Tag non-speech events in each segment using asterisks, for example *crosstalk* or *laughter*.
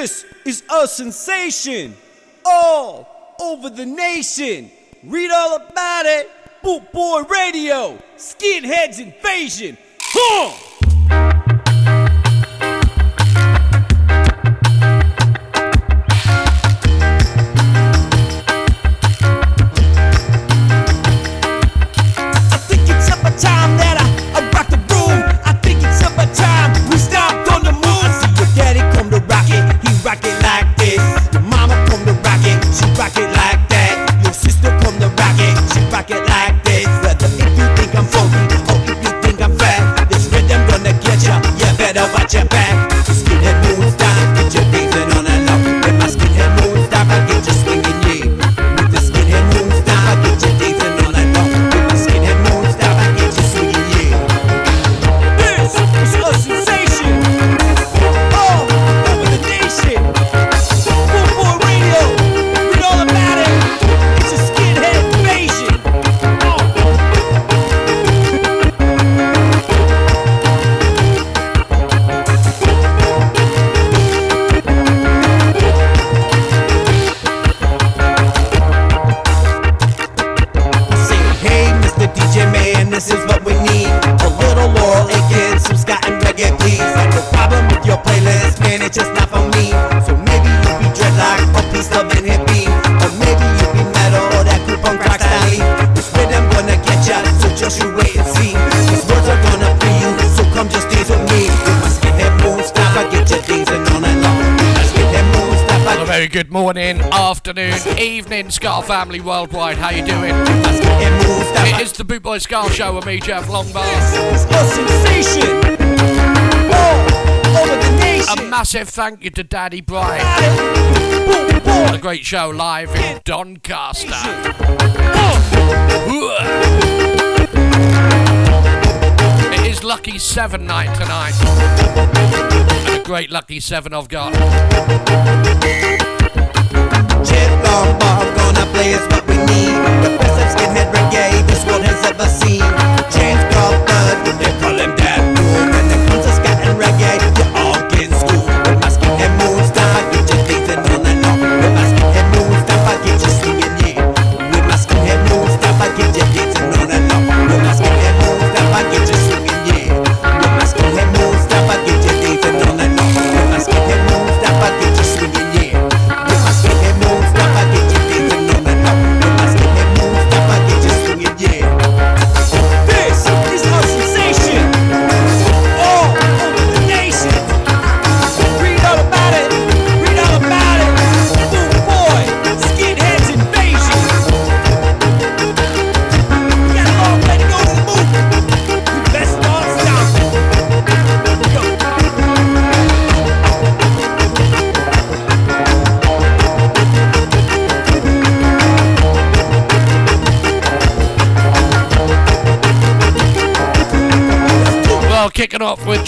This is a sensation all over the nation. Read all about it. Boot Boy Radio, Skinheads Invasion. Huh! Evening, Ska family worldwide. How you doing? It is the Bootboy Ska Show with me, Jeff Longbar. A massive thank you to Daddy Brian. What a great show live in Doncaster. It is Lucky 7 night tonight. And a great Lucky 7 I've got. Jeff Longbar gonna play us what we need.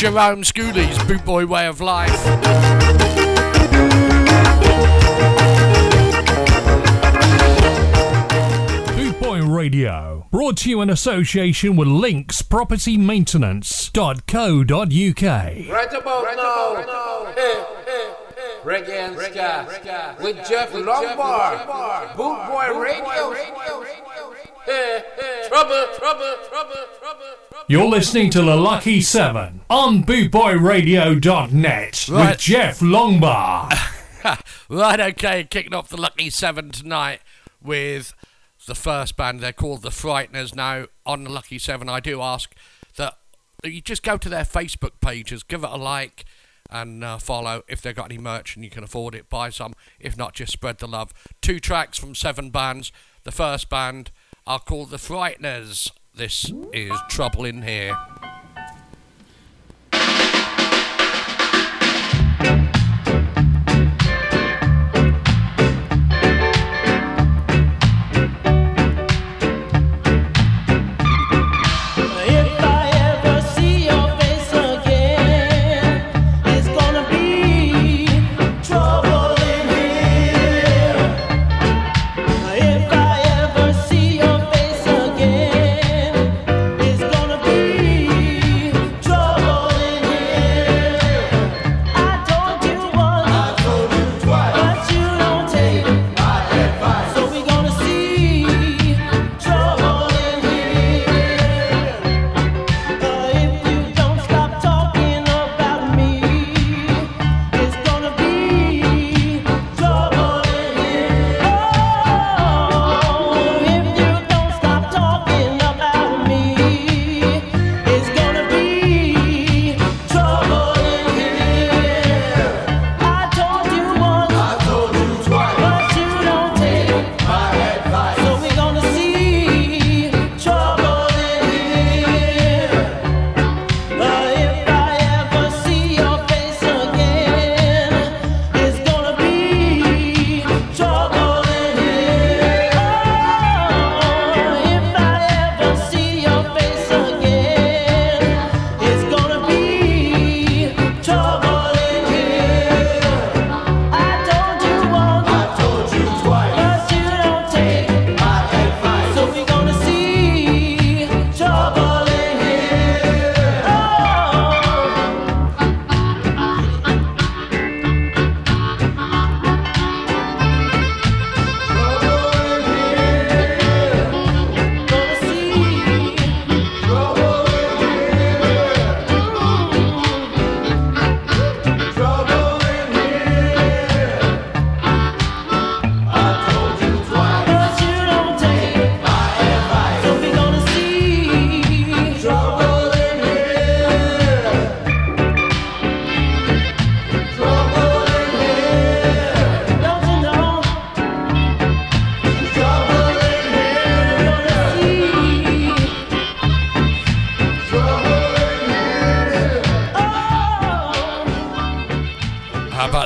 Jerome Schooley's Bootboy Way of Life. Boot Boy Radio, brought to you in association with Links Property Maintenance.co.uk. Right about now, hey, hey, reggae and ska with Jeff Longbar, Boot Boy Radio. Hey, hey, trouble, trouble, trouble, trouble, trouble. You're listening to The Lucky Seven on bootboyradio.net Right. with Jeff Longbar. *laughs* right, okay, kicking off the Lucky Seven tonight with the first band. They're called the Frighteners. Now, on the Lucky Seven, I do ask that you just go to their Facebook pages, give it a like, and uh, follow. If they've got any merch and you can afford it, buy some. If not, just spread the love. Two tracks from seven bands. The first band are called the Frighteners. This is Trouble in Here.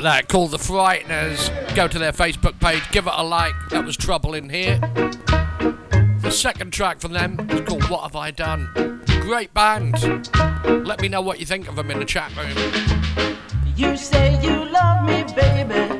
That? Call the Frighteners. Go to their Facebook page, give it a like. That was Trouble in Here. The second track from them is called What Have I Done? Great band. Let me know what you think of them in the chat room. You say you love me, baby.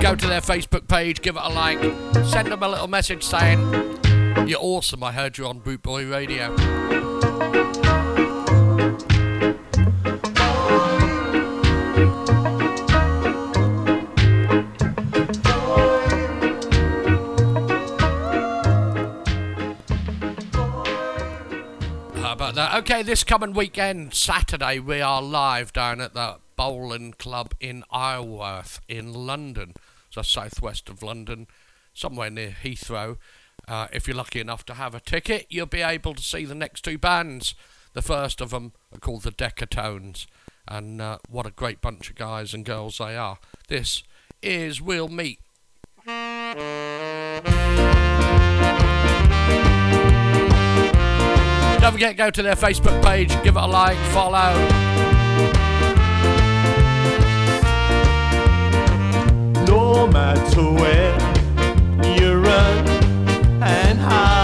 Go to their Facebook page, give it a like, send them a little message saying, You're awesome, I heard you on Boot Boy Radio. How about that? Okay, this coming weekend, Saturday, we are live down at the Bowling Club in Isleworth in London. So southwest of London, somewhere near Heathrow. Uh, if you're lucky enough to have a ticket, you'll be able to see the next two bands. The first of them are called the Decatones, and uh, what a great bunch of guys and girls they are. This is We'll Meet. Don't forget, go to their Facebook page, give it a like, follow. Matter where you run and hide,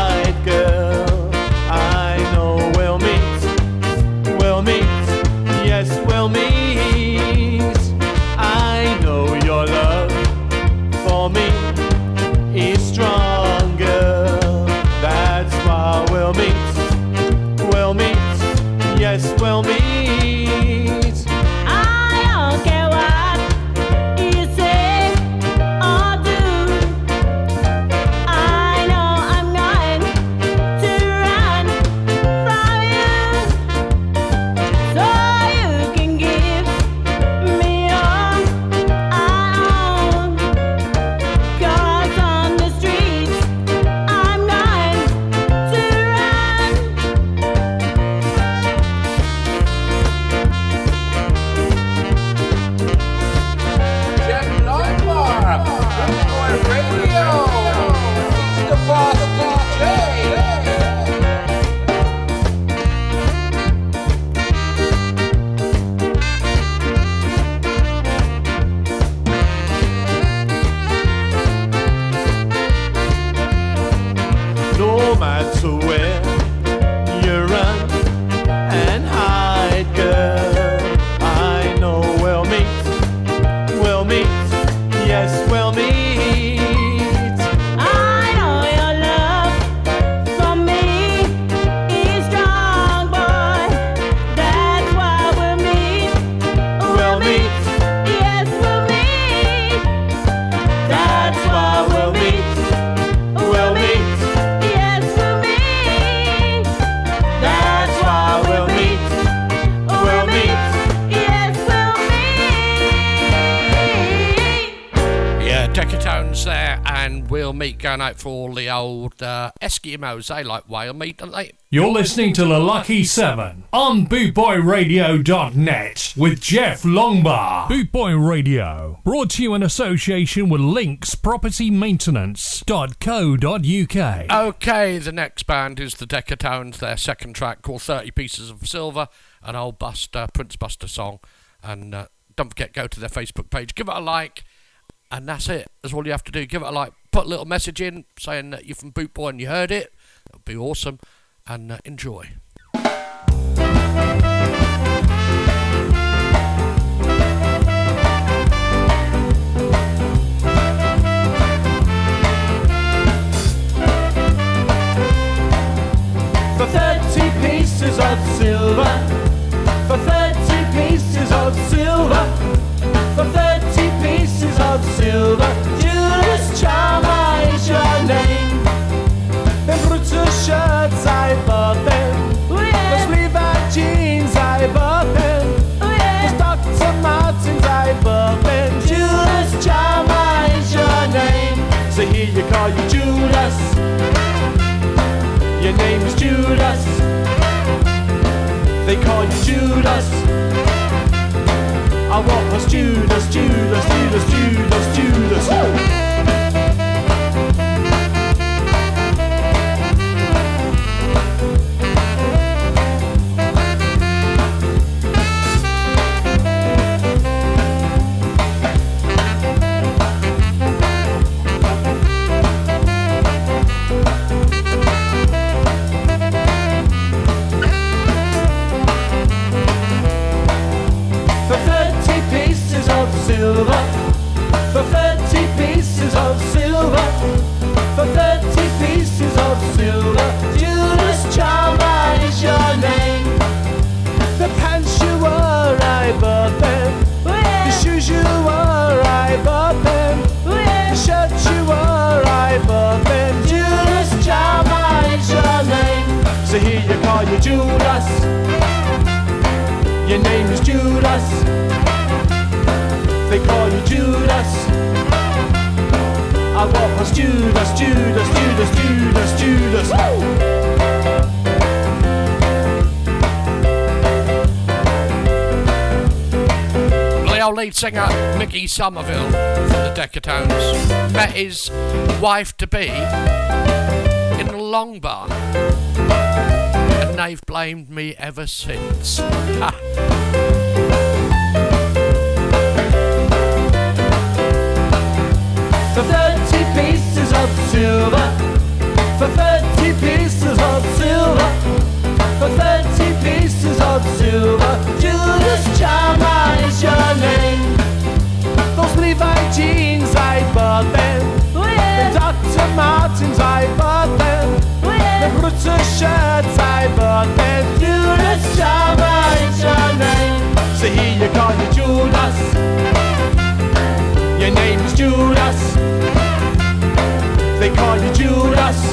Eskimos. They like whale meat, don't they? You're listening to The Lucky Seven on bootboyradio.net with Jeff Longbar. Bootboy Radio, brought to you in association with Links Property Maintenance.co.uk. Okay, the next band is the Decatones. Their second track called 30 Pieces of Silver, an old Buster, Prince Buster song. And uh, don't forget, go to their Facebook page, give it a like, and that's it. That's all you have to do. Give it a like, put a little message in saying that you're from Bootboy and you heard it. Would be awesome. And uh, enjoy. For 30 pieces of silver. For 30 pieces of silver. For 30 pieces of silver. Judas Charmer is your name. Them Brutus shirts I bought them. Oh, Those Levi jeans I bought them. Those Dr. Martens I bought them. Judas is your name. So here you call you Judas. Your name's Judas. They call you Judas. Judas, Judas, Judas, Judas, Judas, Judas. Woo! The old lead singer Mickey Somerville from the Decatones met his wife to be in the long bar. And they've blamed me ever since. For 30 pieces of silver. For 30 pieces of silver. For 30 pieces of silver. Judas Charmer is your name. Those Levi jeans, I bought them. The Dr. Martens, I bought them. The Brutus shirts, I bought them. Judas Charmer is your name. So here you call you Judas. Your name's Judas. They call you Judas.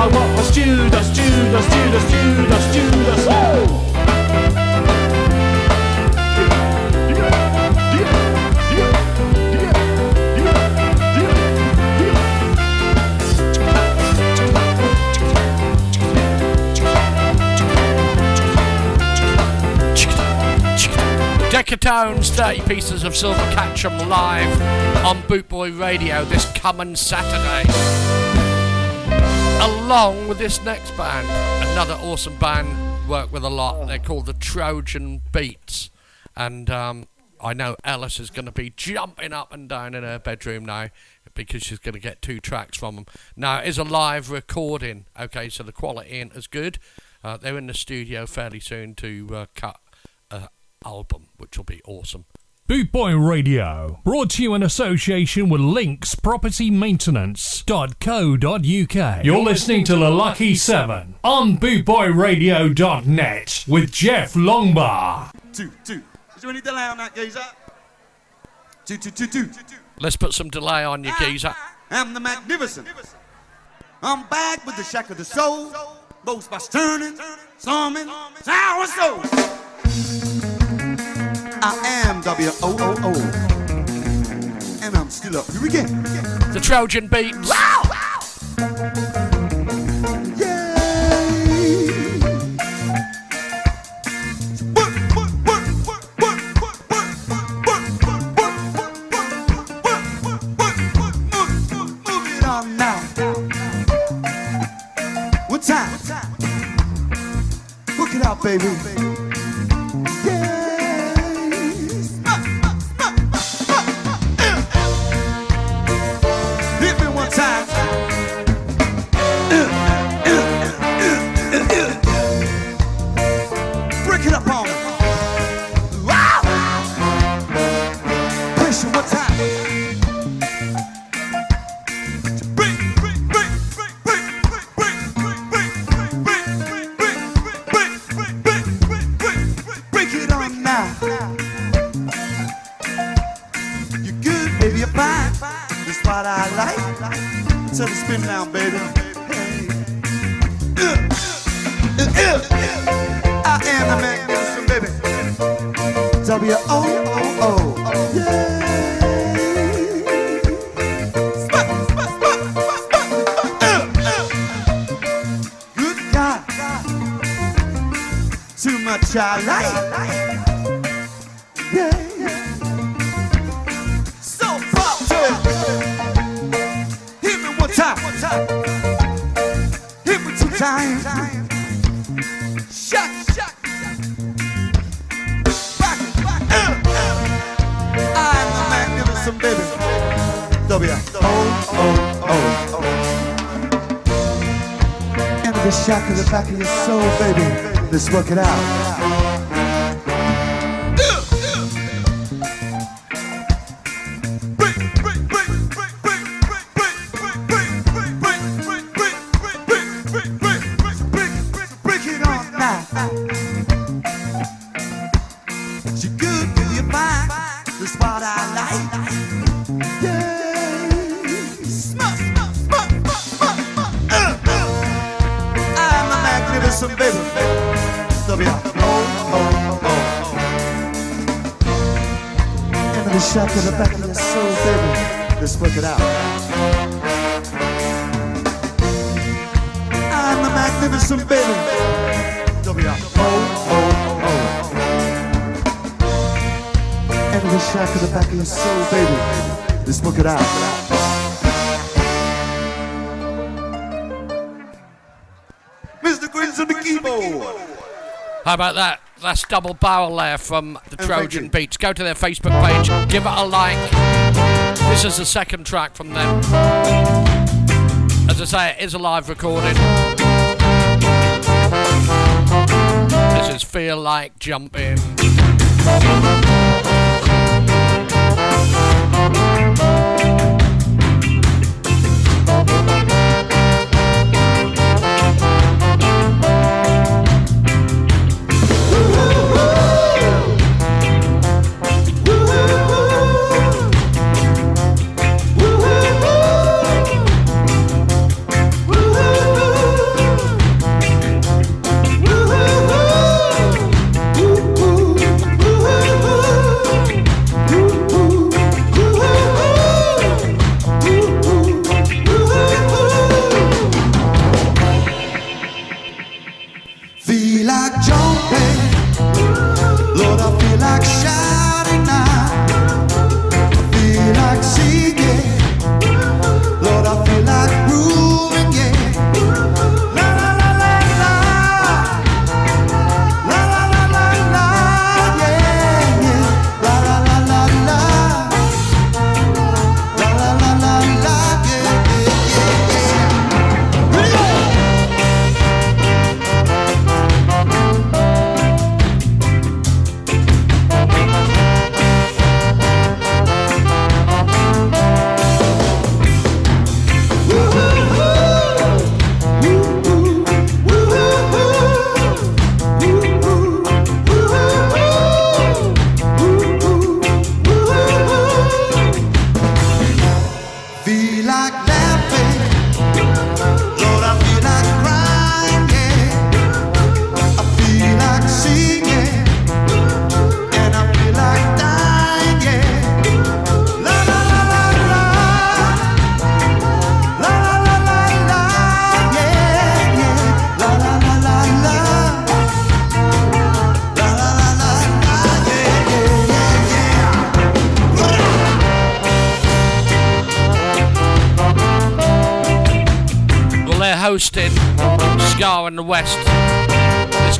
I want was Judas, Judas, Judas, Judas, Judas. Woo! Decatones, 30 pieces of silver, catch 'em live on Bootboy Radio this coming Saturday. Along with this next band, another awesome band, work with a lot. They're called the Trojan Beats. And um, I know Alice is going to be jumping up and down in her bedroom now because she's going to get two tracks from them. Now, it is a live recording, okay, so the quality ain't as good. Uh, they're in the studio fairly soon to uh, cut an album, which will be awesome. Bootboy Radio, brought to you in association with Links Property Maintenance.co.uk. You're listening to The Lucky Seven on bootboyradio.net with Jeff Longbar. Two, two. Is there any delay on that, geezer? Two, two, two, two. Let's put some delay on you, geezer. I'm the magnificent. I'm back with the shack of the soul. Boast by Sterling, Storming, Sour Soul. I am W-O-O-O. And I'm still up. Here we go. The Trojan beat. Wow! What time? Look it out, baby. Work it out. double barrel there from the and Trojan Beats. Go to their Facebook page, give it a like. This is the second track from them. As I say, it is a live recording. This is Feel Like Jumping.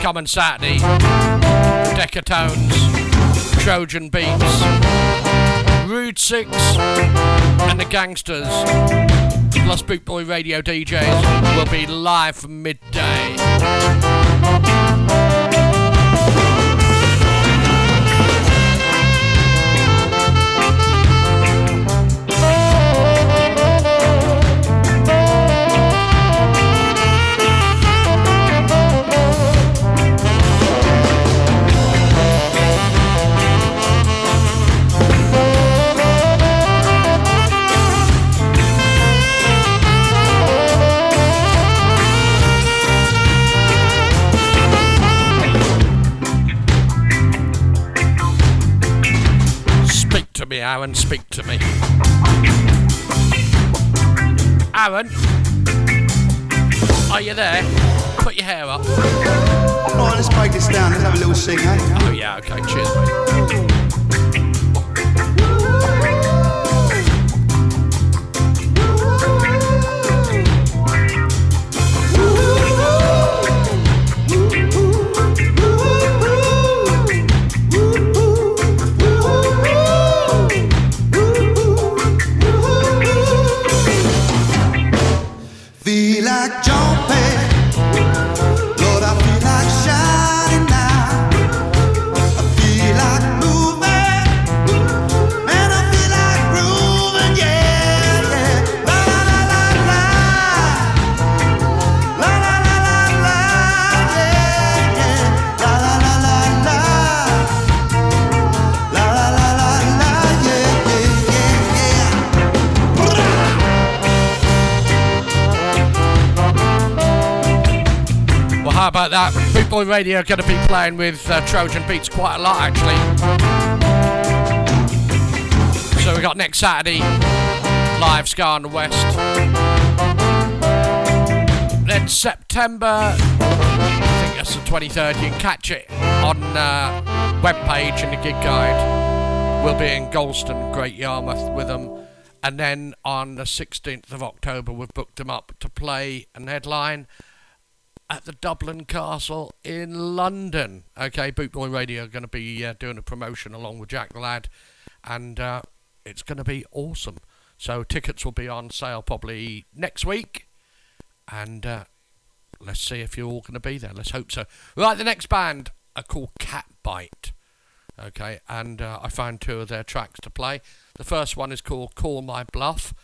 Coming Saturday. Decatones, Trojan Beats, Rude Six, and the Gangsters. Plus Bootboy Radio DJs will be live from midday. Aaron, speak to me. Aaron? Are you there? Put your hair up. Alright, let's break this down. Let's have a little sing, eh? Oh, yeah, okay, cheers, mate. About that? Bootboy Radio going to be playing with uh, Trojan Beats quite a lot, actually. So we got next Saturday, live Ska on the West. Then September, I think that's the 23rd, you can catch it on uh, webpage in the gig guide. We'll be in Gorleston, Great Yarmouth with them. And then on the 16th of October, we've booked them up to play and headline at the Dublin Castle in London. Okay, Bootboy Radio are going to be uh, doing a promotion along with Jack the Lad, and uh, it's going to be awesome. So tickets will be on sale probably next week, and uh, let's see if you're all going to be there. Let's hope so. Right, the next band are called Catbite. Okay, and uh, I found two of their tracks to play. The first one is called Call My Bluff,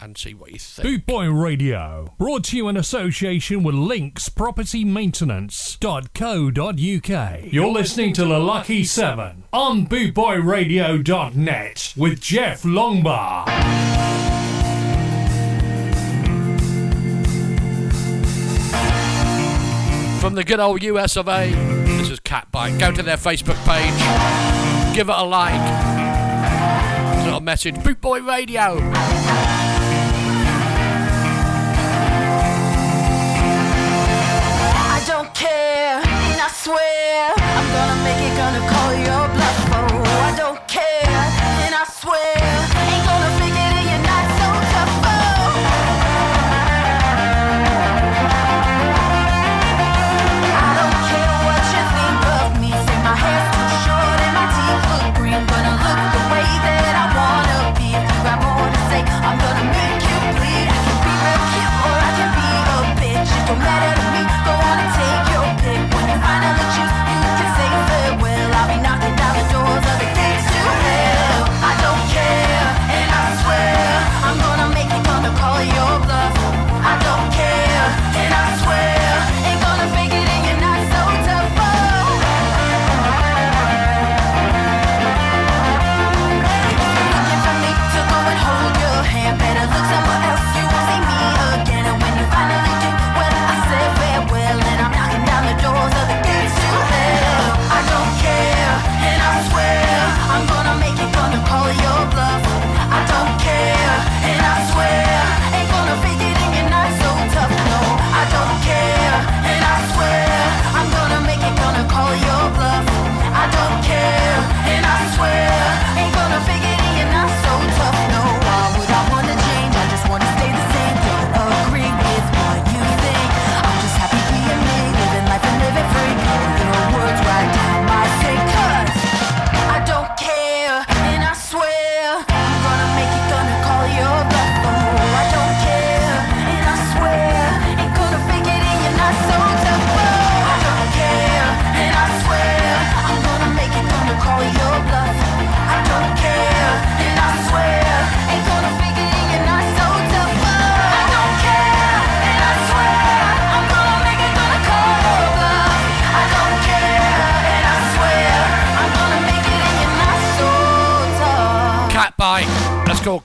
and see what you think. Bootboy Radio, brought to you in association with Links Property Maintenance.co.uk. You're listening to The Lucky Seven on bootboyradio.net with Jeff Longbar. From the good old US of A, this is Cat Catbite. Go to their Facebook page, give it a like. Little message, Bootboy Radio. Swear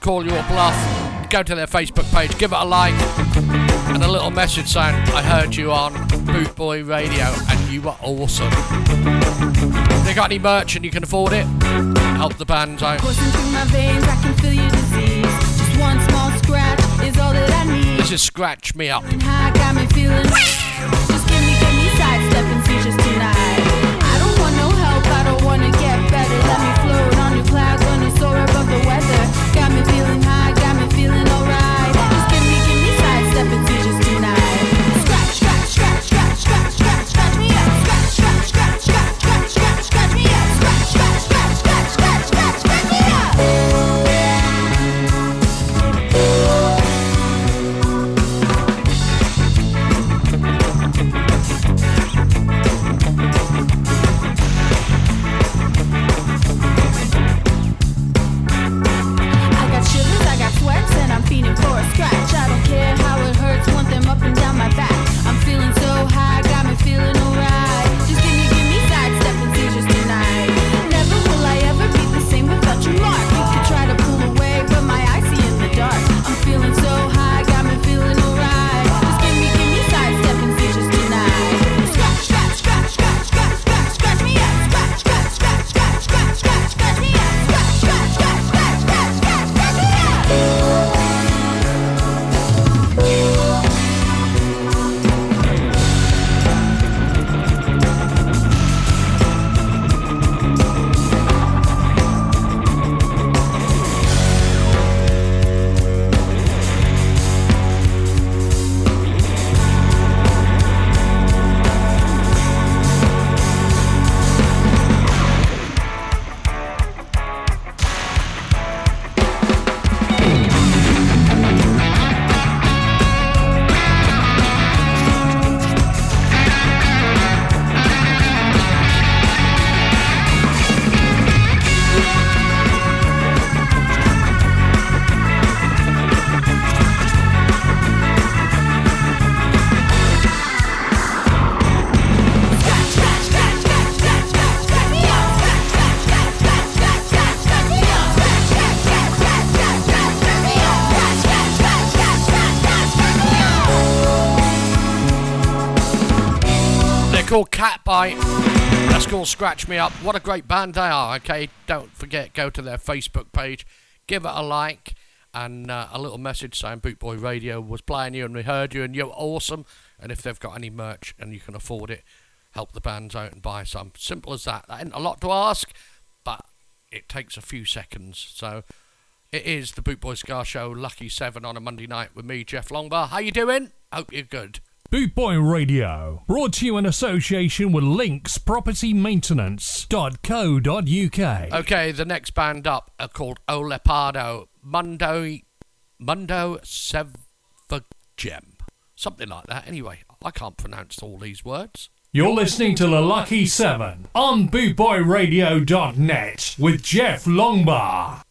Call Your Bluff. Go to their Facebook page, give it a like, and a little message saying, I heard you on Boot Boy Radio and you were awesome. If they got any merch and you can afford it, help the band out. Coursing through my veins, I can feel your disease. Just one small scratch is all that I need. This is Scratch Me Up. Scratch Me Up. What a great band they are, okay? Don't forget, go to their Facebook page, give it a like, and uh, a little message saying Boot Boy Radio was playing you and we heard you and you're awesome. And if they've got any merch and you can afford it, help the bands out and buy some. Simple as that. That ain't a lot to ask, but it takes a few seconds. So it is the Boot Boy Ska Show, Lucky Seven on a Monday night with me, Jeff Longbar. How you doing? Hope you're good. Boot Boy Radio, brought to you in association with Links Property Maintenance.co.uk. Okay, the next band up are called O Lepardo Mundo Mundo Sevagem. Something like that. Anyway, I can't pronounce all these words. You're listening to The Lucky Seven on bootboyradio.net with Jeff Longbar.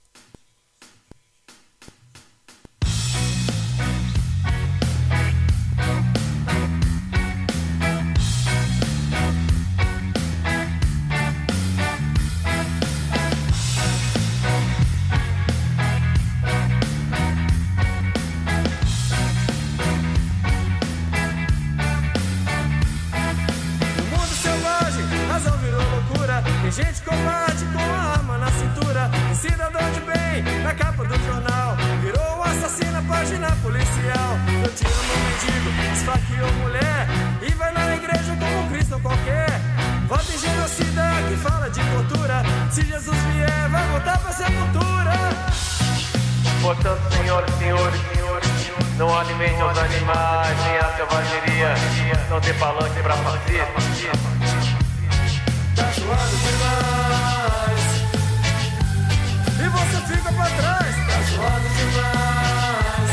Gente covarde com a arma na cintura. Tem cidadão de bem na capa do jornal. Virou um assassino, página policial. Deu tiro no mendigo, esfaqueou mulher. E vai na igreja como um cristão qualquer. Vota em genocida que fala de tortura. Se Jesus vier, vai voltar pra sepultura. Portanto, senhoras e senhores, não alimente os animais, nem a selvageria, não dê palanque pra fascista. Tá zoado demais. E você fica pra trás. Tá zoado demais.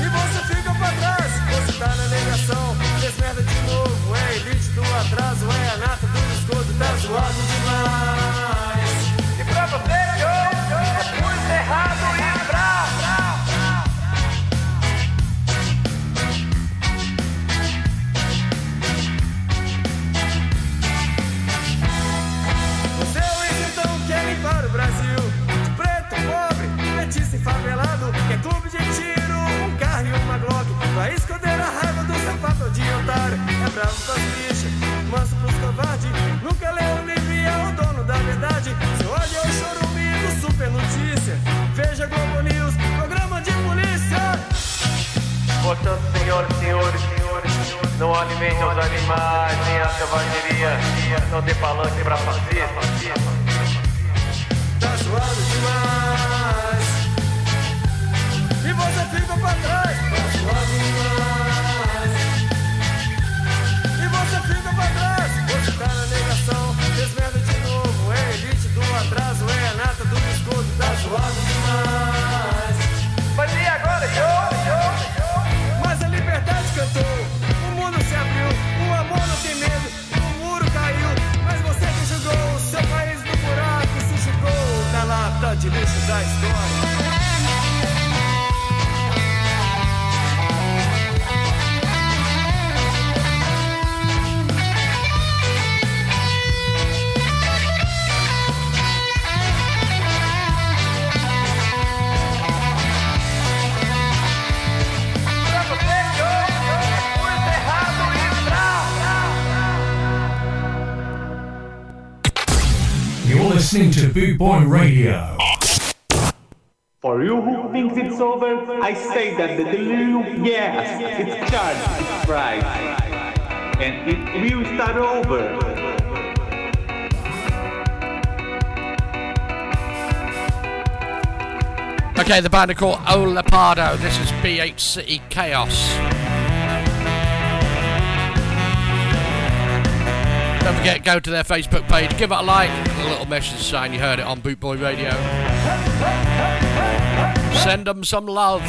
E você fica pra trás. Você tá na negação. Fez merda de novo. É elite do atraso. É a nata do esgoto. Tá zoado demais. Listening to Boot Boy Radio. For you who thinks it's over, I say that the deluge, yes, it's charged, it's right. And it will start over. Okay, the band are called Olapardo. This is BH City Chaos. Forget, go to their Facebook page, give it a like, a little message saying you heard it on Bootboy Radio. Send them some love.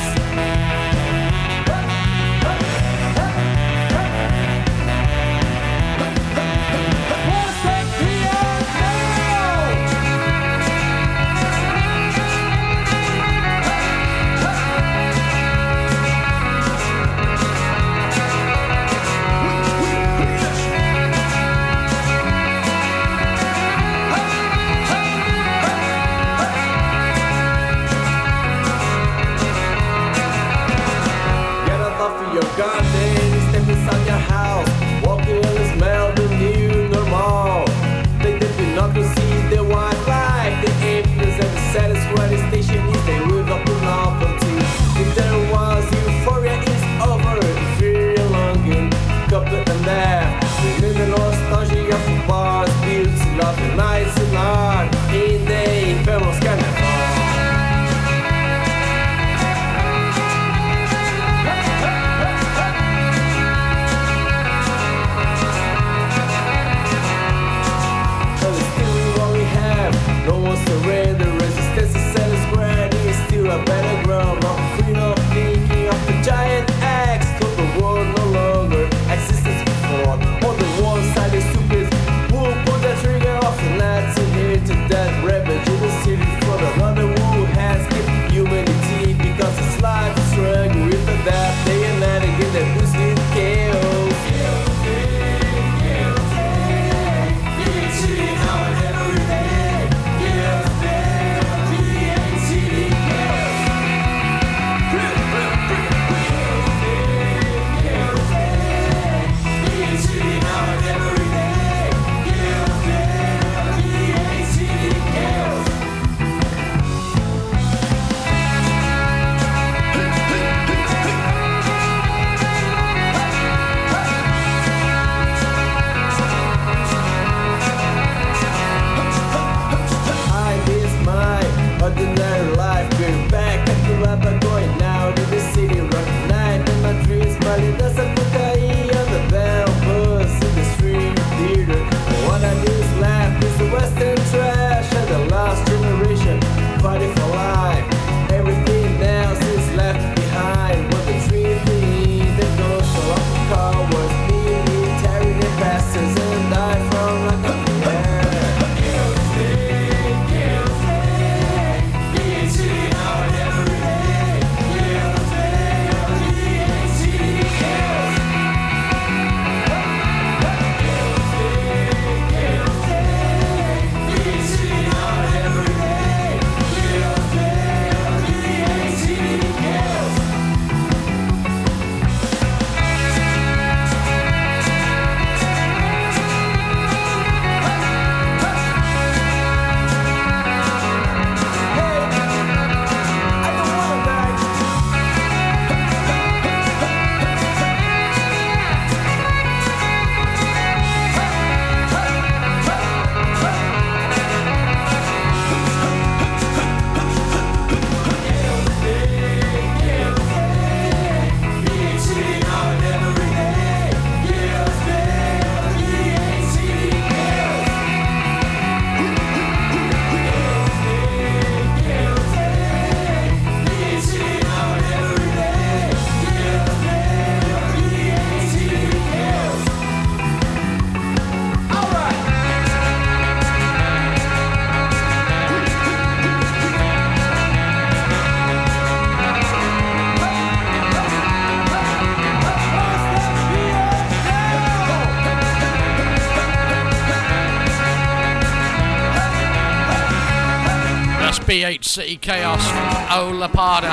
BH City Chaos, Lepardo.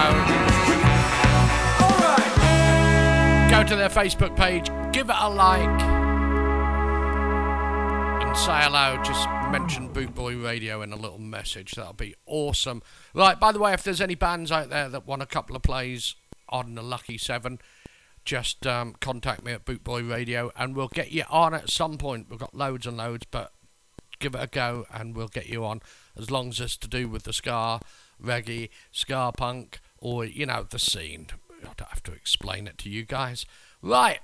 Go to their Facebook page, give it a like, and say hello. Just mention Boot Boy Radio in a little message. That'll be awesome. Right, by the way, if there's any bands out there that want a couple of plays on the Lucky Seven, just um, contact me at Boot Boy Radio and we'll get you on at some point. We've got loads and loads, but give it a go and we'll get you on as long as it's to do with the ska, reggae, ska punk, or you know the scene. I don't have to explain it to you guys. Right,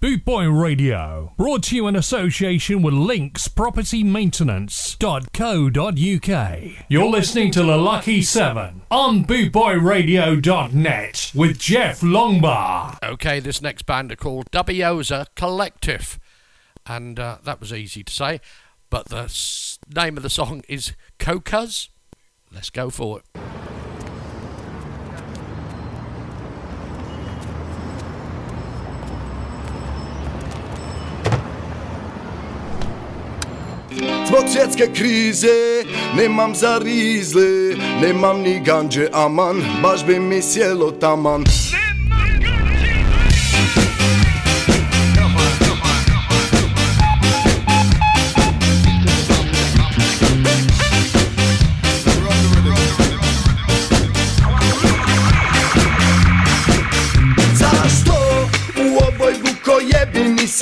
Boot Boy Radio, brought to you in association with Links Property Maintenance.co.uk. You're listening to The Lucky Seven on bootboyradio.net with Jeff Longbar. Okay, this next band are called Dubioza Collective, and uh, that was easy to say, but the name of the song is Cocas. Let's go for it. Zbog svjetske krize Nemam za rizle Nemam ni ganđe aman Baš bi mi sjelo taman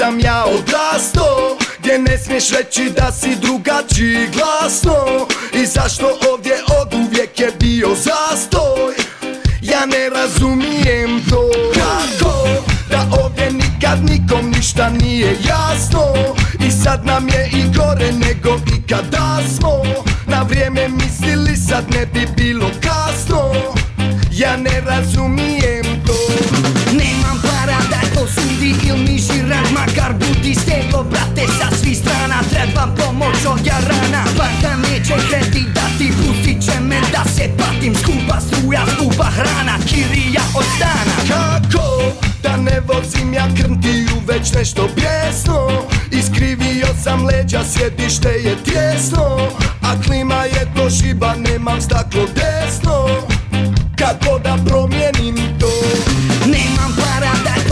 nisam ja odrasto Gdje ne smiješ reći da si drugačiji glasno. I zašto ovdje od uvijek je bio zastoj? Ja ne razumijem to. Kako da ovdje nikad nikom ništa nije jasno? I sad nam je i gore nego ikada smo. Na vrijeme mislili sad ne bi bilo kasno. Ja ne razumijem posudi il mi žirant Makar budi steglo brate sa svih strana. Trebam pomoć od jarana. Banka neće kredit dati Pustit će me da se patim. Skupa struja, skupa hrana Kirija od stana. Kako da ne vozim ja krntiju već nešto pjesno Iskrivio sam leđa, sjedište je tjesno. A klima je to šiba, nemam staklo desno. Kako da promijenim to?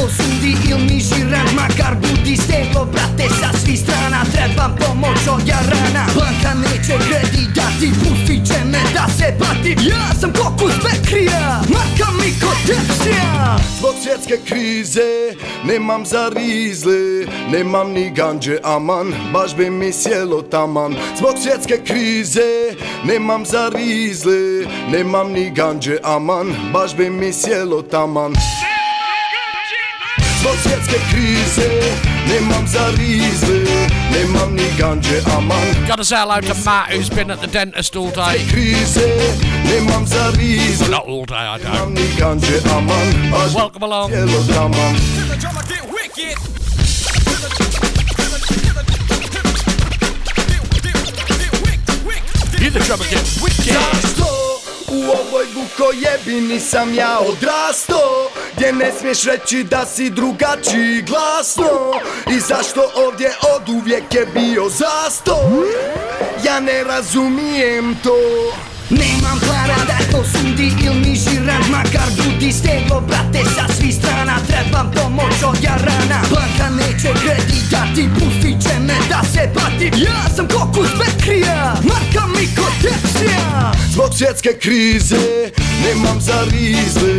Posudi il mi žirant Makar budi steglo brate sa svih strana Trebam pomoć od jarana. Banka neće kredit dati Pustit će me da se patim Ja sam kokus bekrija Marka mi kod tepsija Zbog svjetske krize Nemam za rizle Nemam ni ganđe aman Baš bi mi sjelo taman. Zbog svjetske krize Nemam za rizle Nemam ni ganđe aman Baš bi mi sjelo taman Svjetske krize Nemam za Nemam ni ganđe aman Gotta say hello to Matt, who's been at the dentist all day. Krize Nemam za rizle Not all day, I don't. ni ganđe aman Welcome along. sjelo taman You the drummer get wicked. Zašto u ovoj ja Gdje ne smiješ reći da si drugačiji glasno? I zašto ovdje od uvijek je bio zastoj Ja ne razumijem to. Nemam para da posudi il mi žirant Makar brate sa svih strana. Trebam pomoć od jarana. Banka neće kredit Pustit će me da se patim Ja sam kokus bekrija Marka mi kod tepsija Zbog svjetske krize Nemam za rizle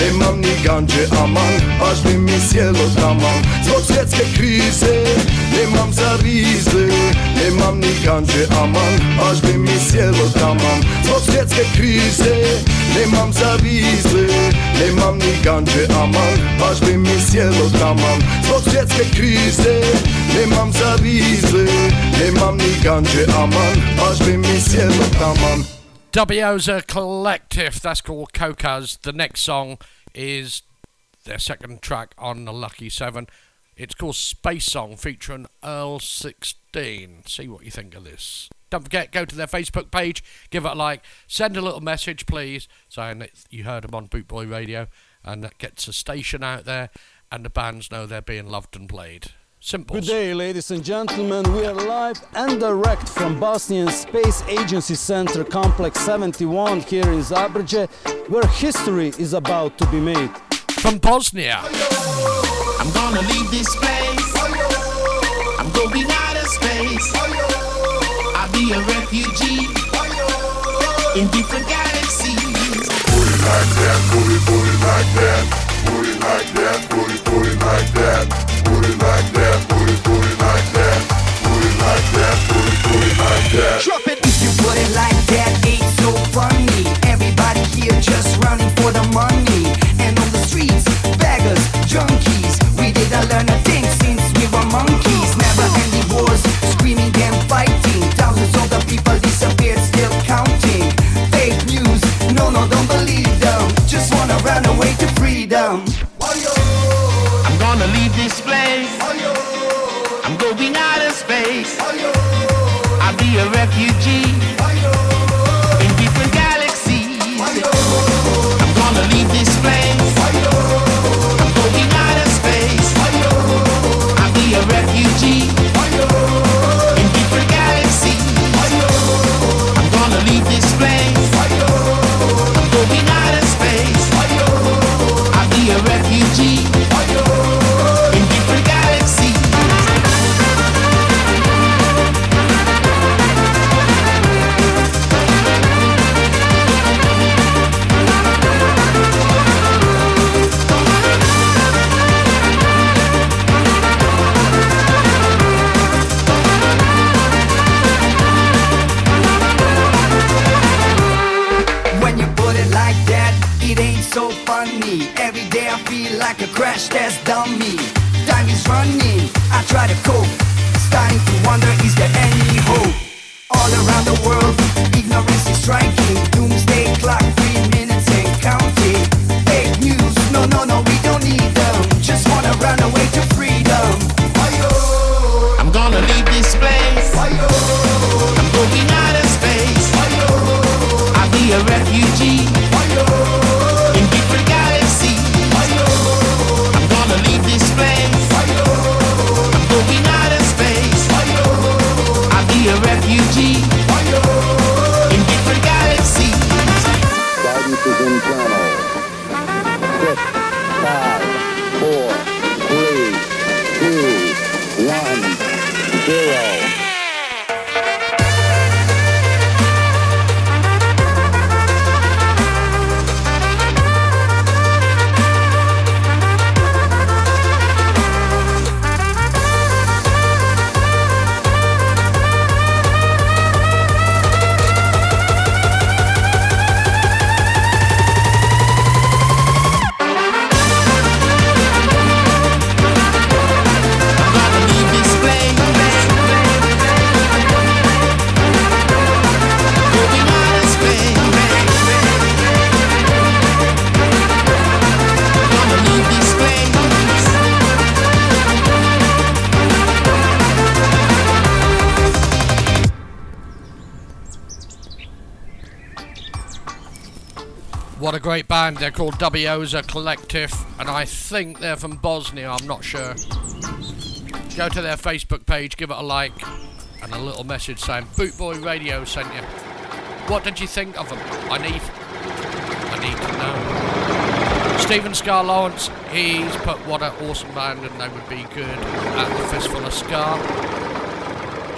Nemam ni ganđe aman Baš bi mi sjelo taman. Zbog svjetske krize Nemam za rizle Nemam ni ganđe aman Baš bi mi sjelo taman. Zbog svjetske krize Nemam za rizle Nemam ni ganđe aman Baš bi mi sjelo taman Zbog svjetske krize Nemam za rizle Nemam ni ganđe aman Baš bi mi sjelo taman Dubioza Collective, that's called Cocas. The next song is their second track on the Lucky Seven. It's called Space Song featuring Earl 16. See what you think of this. Don't forget, go to their Facebook page, give it a like, send a little message, please, saying that you heard them on Boot Boy Radio, and that gets a station out there, and the bands know they're being loved and played. Simple. Good day, ladies and gentlemen. We are live and direct from Bosnian Space Agency Center Complex 71 here in Zabrze, where history is about to be made. From Bosnia. I'm gonna leave this place. I'm going out of space. A refugee in different galaxies. Put it like that, put it, put it like that. Put it like that, put it, put it like that. Put it like that, put it, put it like that. Put it like that, put it, put it like that. Drop it if you put it like that, ain't so funny. Everybody here just running for the money. And on the streets, beggars, junkies. We didn't learn a thing since we were monkeys. Never ending wars, Wanna run away to freedom. I'm gonna leave this place. I'm going out of space. I'll be a refugee What a great band. They're called Dubioza Collective, and I think they're from Bosnia. I'm not sure. Go to their Facebook page, give it a like, and a little message saying Bootboy Radio sent you. What did you think of them? I need, I need to know. Stephen Ska Lawrence, he's put what an awesome band, and they would be good at the Fistful of Ska.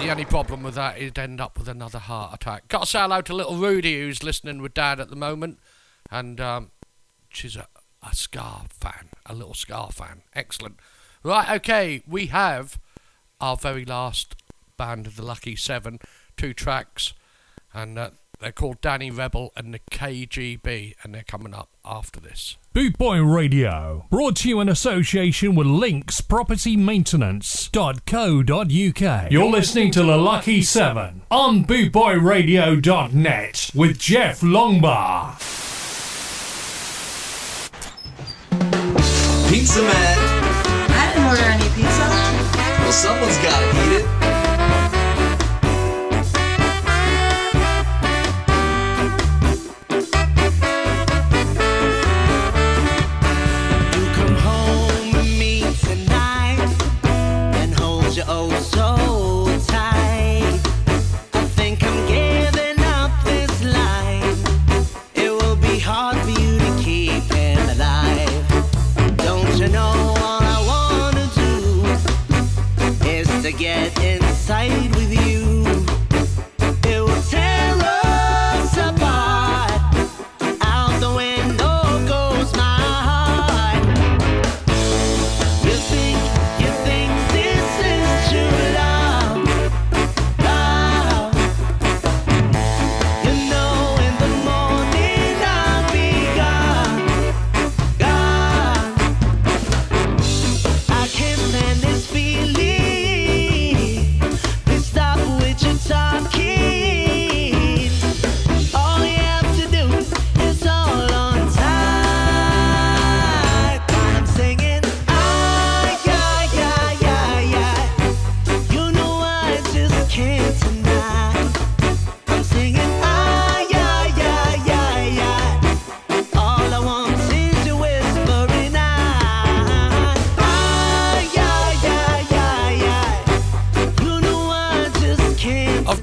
The only problem with that is end up with another heart attack. Got to say hello to little Rudy, who's listening with Dad at the moment, and um, she's a, a Ska fan, a little Ska fan. Excellent. Right, okay, we have our very last band of the Lucky Seven, two tracks, and uh, they're called Danny Rebel and the KGB, and they're coming up after this. Bootboy Radio, brought to you in association with Links Property Maintenance.co.uk. You're listening to The Lucky Seven on bootboyradio.net with Jeff Longbar. Pizza Man. I didn't order any pizza. Well, someone's gotta eat it.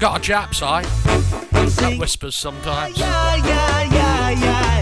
Got a Japs eye. That whispers sometimes. Yeah, yeah, yeah,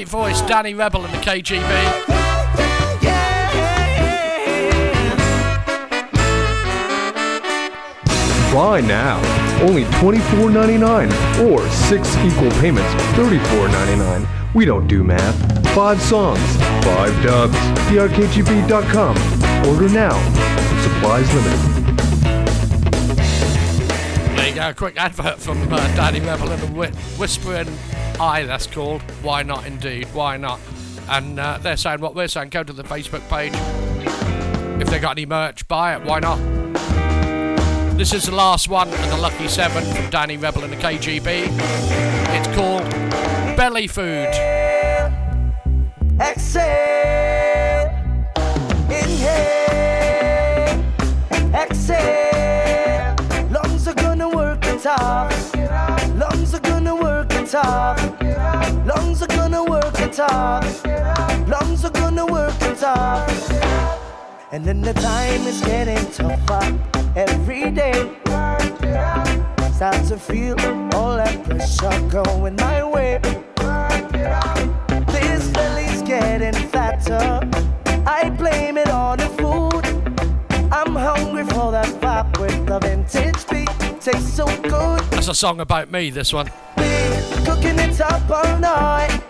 great voice, Danny Rebel and the KGB. Buy now. Only $24.99 or six equal payments, $34.99. We don't do math. Five songs, five dubs. DRKGB.com. Order now. Supplies limited. There you go, a quick advert from uh, Danny Rebel and the whi- Whispering Eye, that's called. Why not, indeed? Why not? And uh, they're saying what we're saying. Go to the Facebook page. If they got any merch, buy it. Why not? This is the last one of the Lucky Seven from Danny Rebel and the KGB. It's called Belly Food. Exhale, inhale, exhale. Lungs are gonna work it off. Lungs are gonna work it off. Lungs are gonna work it off. Lungs are gonna work it off. And then the time is getting tougher every day. Start to feel all that pressure going my way. This belly's getting fatter. I blame it on the food. I'm hungry for that vibe with the vintage beat. Tastes so good. That's a song about me, this one. Cooking it up all night.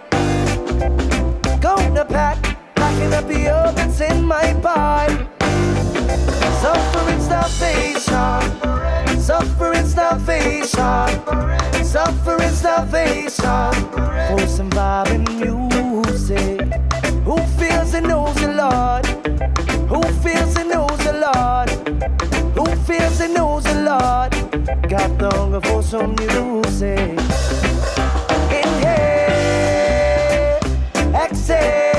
Gonna pack, packing up the ovens in my pipe. Suffering starvation. Suffering starvation. Suffering starvation. For some music. Who feels and knows the Lord? Who feels and knows the Lord? Who feels and knows the Lord? Got the hunger for some new music. Inhale, exhale,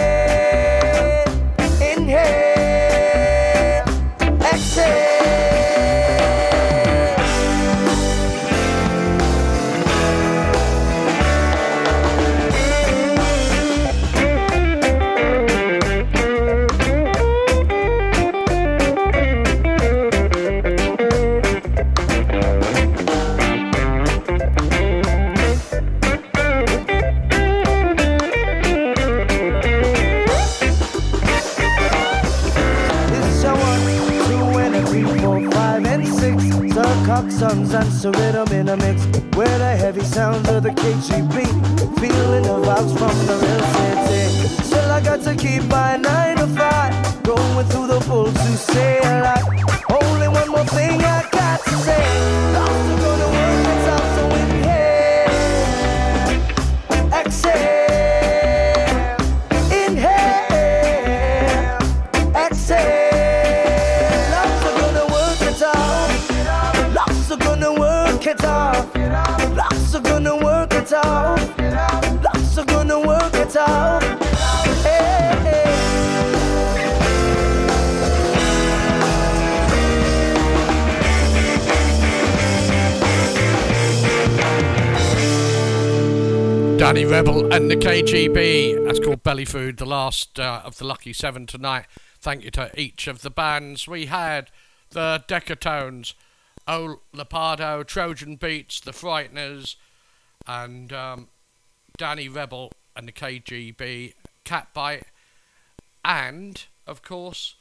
Coxsons and Rhythm in a mix. Where the heavy sounds of the KGB. Feeling the vibes from the real city. Still, I got to keep my nine to five. Going through the bulls to say a lot. Only one more thing I got to say. Danny Rebel and the KGB. That's called Belly Food, the last uh, of the Lucky Seven tonight. Thank you to each of the bands. We had the Decatones O Lepardo, Trojan Beats, The Frighteners, and um, Danny Rebel and the KGB, Catbite, and of course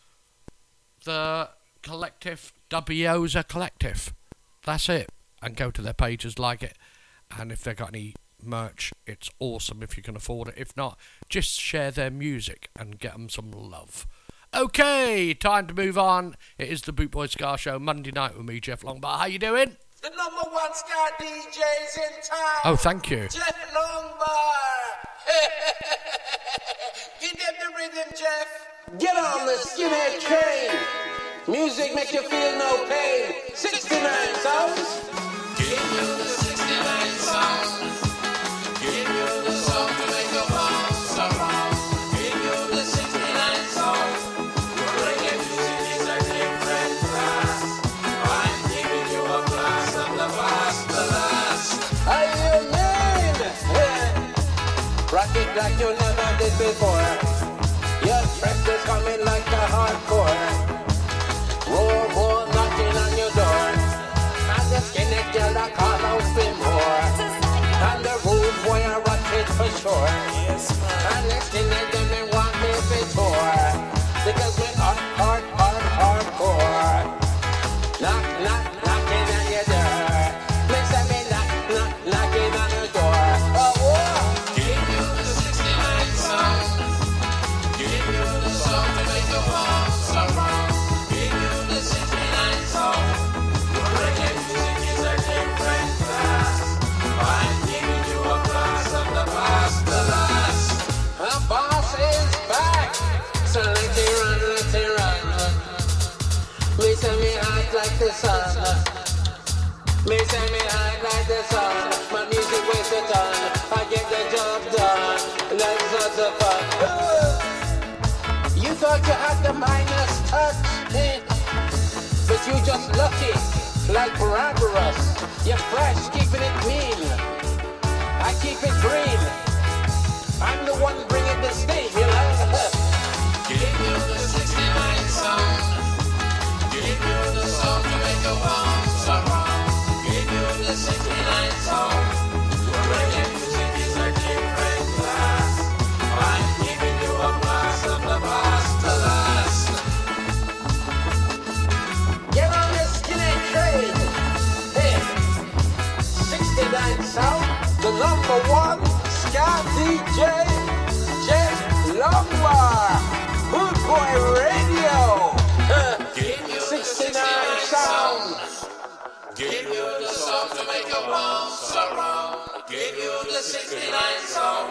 the collective Dubioza Collective. That's it. And go to their pages, like it, and if they've got any merch, it's awesome if you can afford it. If not, just share their music and get them some love. Okay, time to move on. It is the Boot Boy Ska Show Monday night with me, Jeff Longbar. How you doing? The number one star DJs in town. Oh, thank you. Jeff Longbar. *laughs* Give them the rhythm, Jeff. Get on the skinhead train. Music make you feel no pain. 69 sounds. Give you the 69 sound. Like you never did before. You thought you had the minus touch, eh? but you just lucky, like Barabbas. You're fresh, keeping it mean. I keep it green. I'm the one bringing the steam, DJ, Jeff Longbar, Boot Boy Radio. Huh. 69 sound. Give you the song to make your bounce around. Give you the 69 song.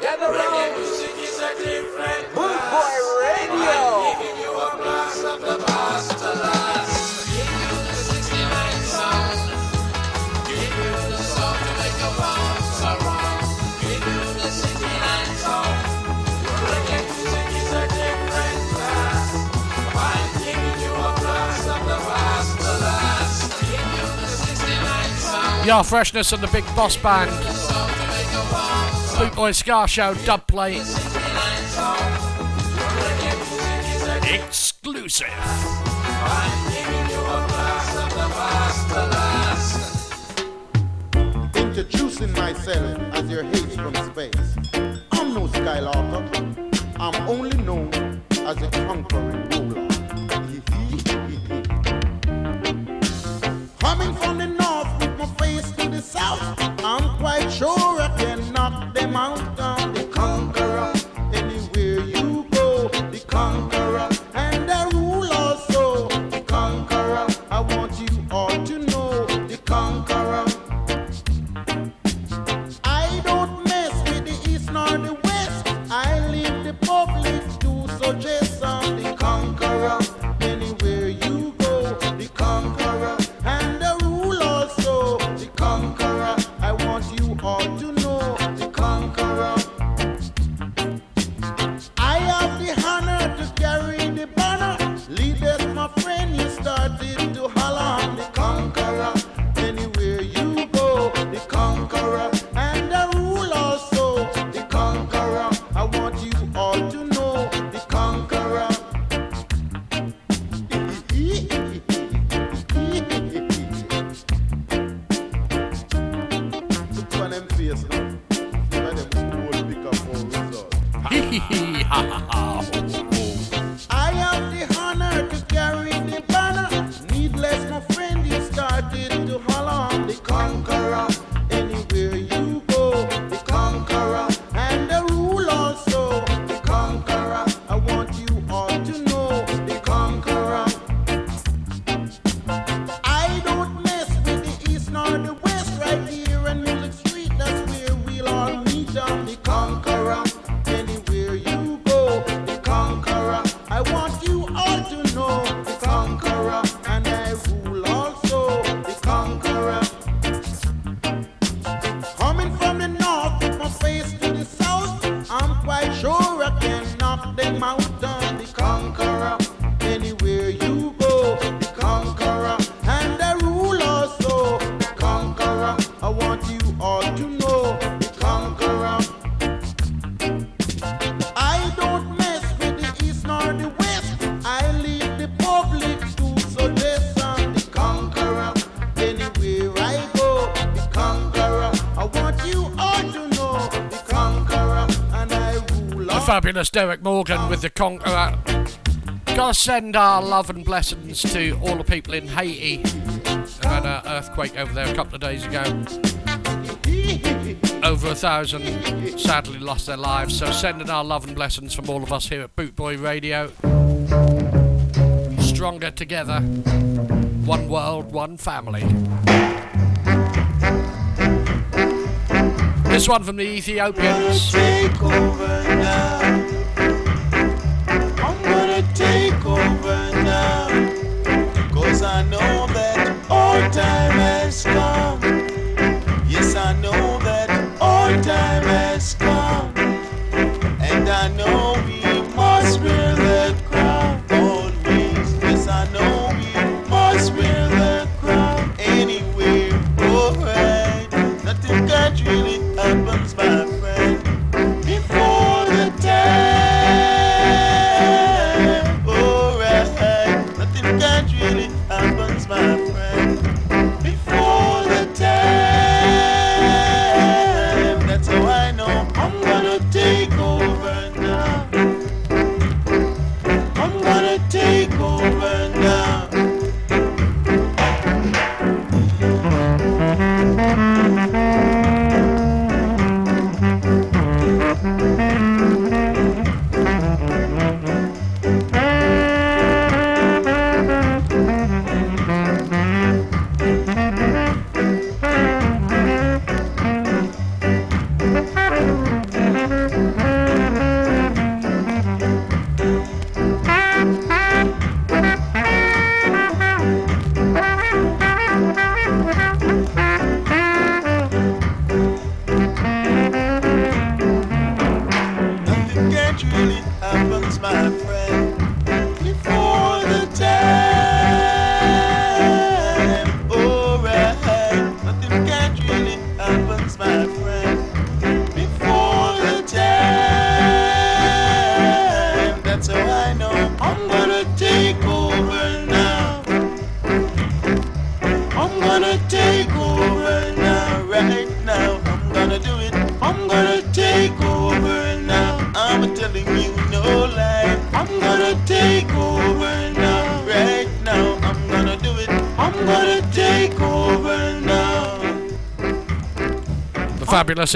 Get around. music is a different Boot Boy Radio. I'm giving you a blast of the past 69. Yeah, freshness and the Big Boss Band. Boot Boy Ska Show dub plate. Exclusive. Introducing myself as your H from space. I'm no Skywalker. I'm only known as a conquering ruler. Sure fabulous Derrick Morgan with the Conqueror. Gotta send our love and blessings to all the people in Haiti. They had an earthquake over there a couple of days ago. Over a thousand sadly lost their lives. So sending our love and blessings from all of us here at Boot Boy Radio. Stronger together. One world, one family. This one from the Ethiopians. Take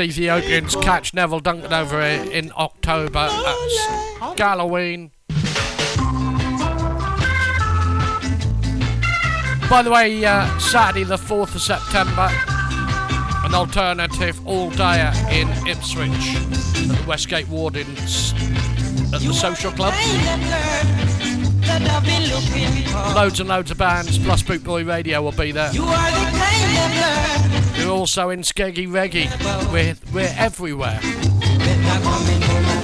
Ethiopians catch Neville Duncan over in October at Halloween. By the way, uh, Saturday the 4th of September, an alternative all dayer in Ipswich at the Westgate Wardens at the social club. Loads and loads of bands, plus Bootboy Radio will be there. We're also in Skeggy Reggae. We're, we're everywhere. that come into my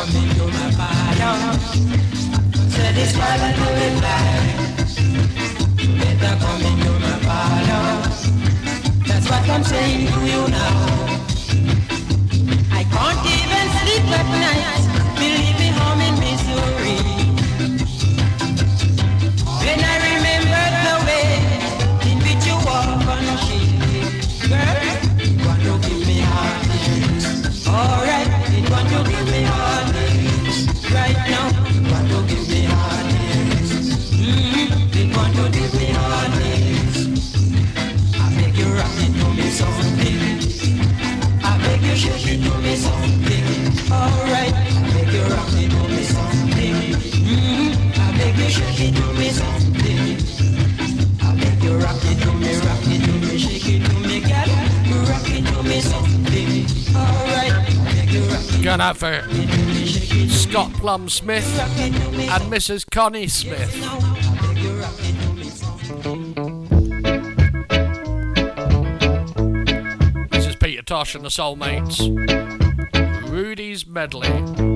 come into my parlor. Say this while I do it live. Better come into my parlor. That's what I'm saying to you now. I can't even sleep at night, Going out for Scott Plum Smith and Mrs. Connie Smith. This is Peter Tosh and the Soulmates. Rudy's Medley.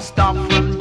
Stop from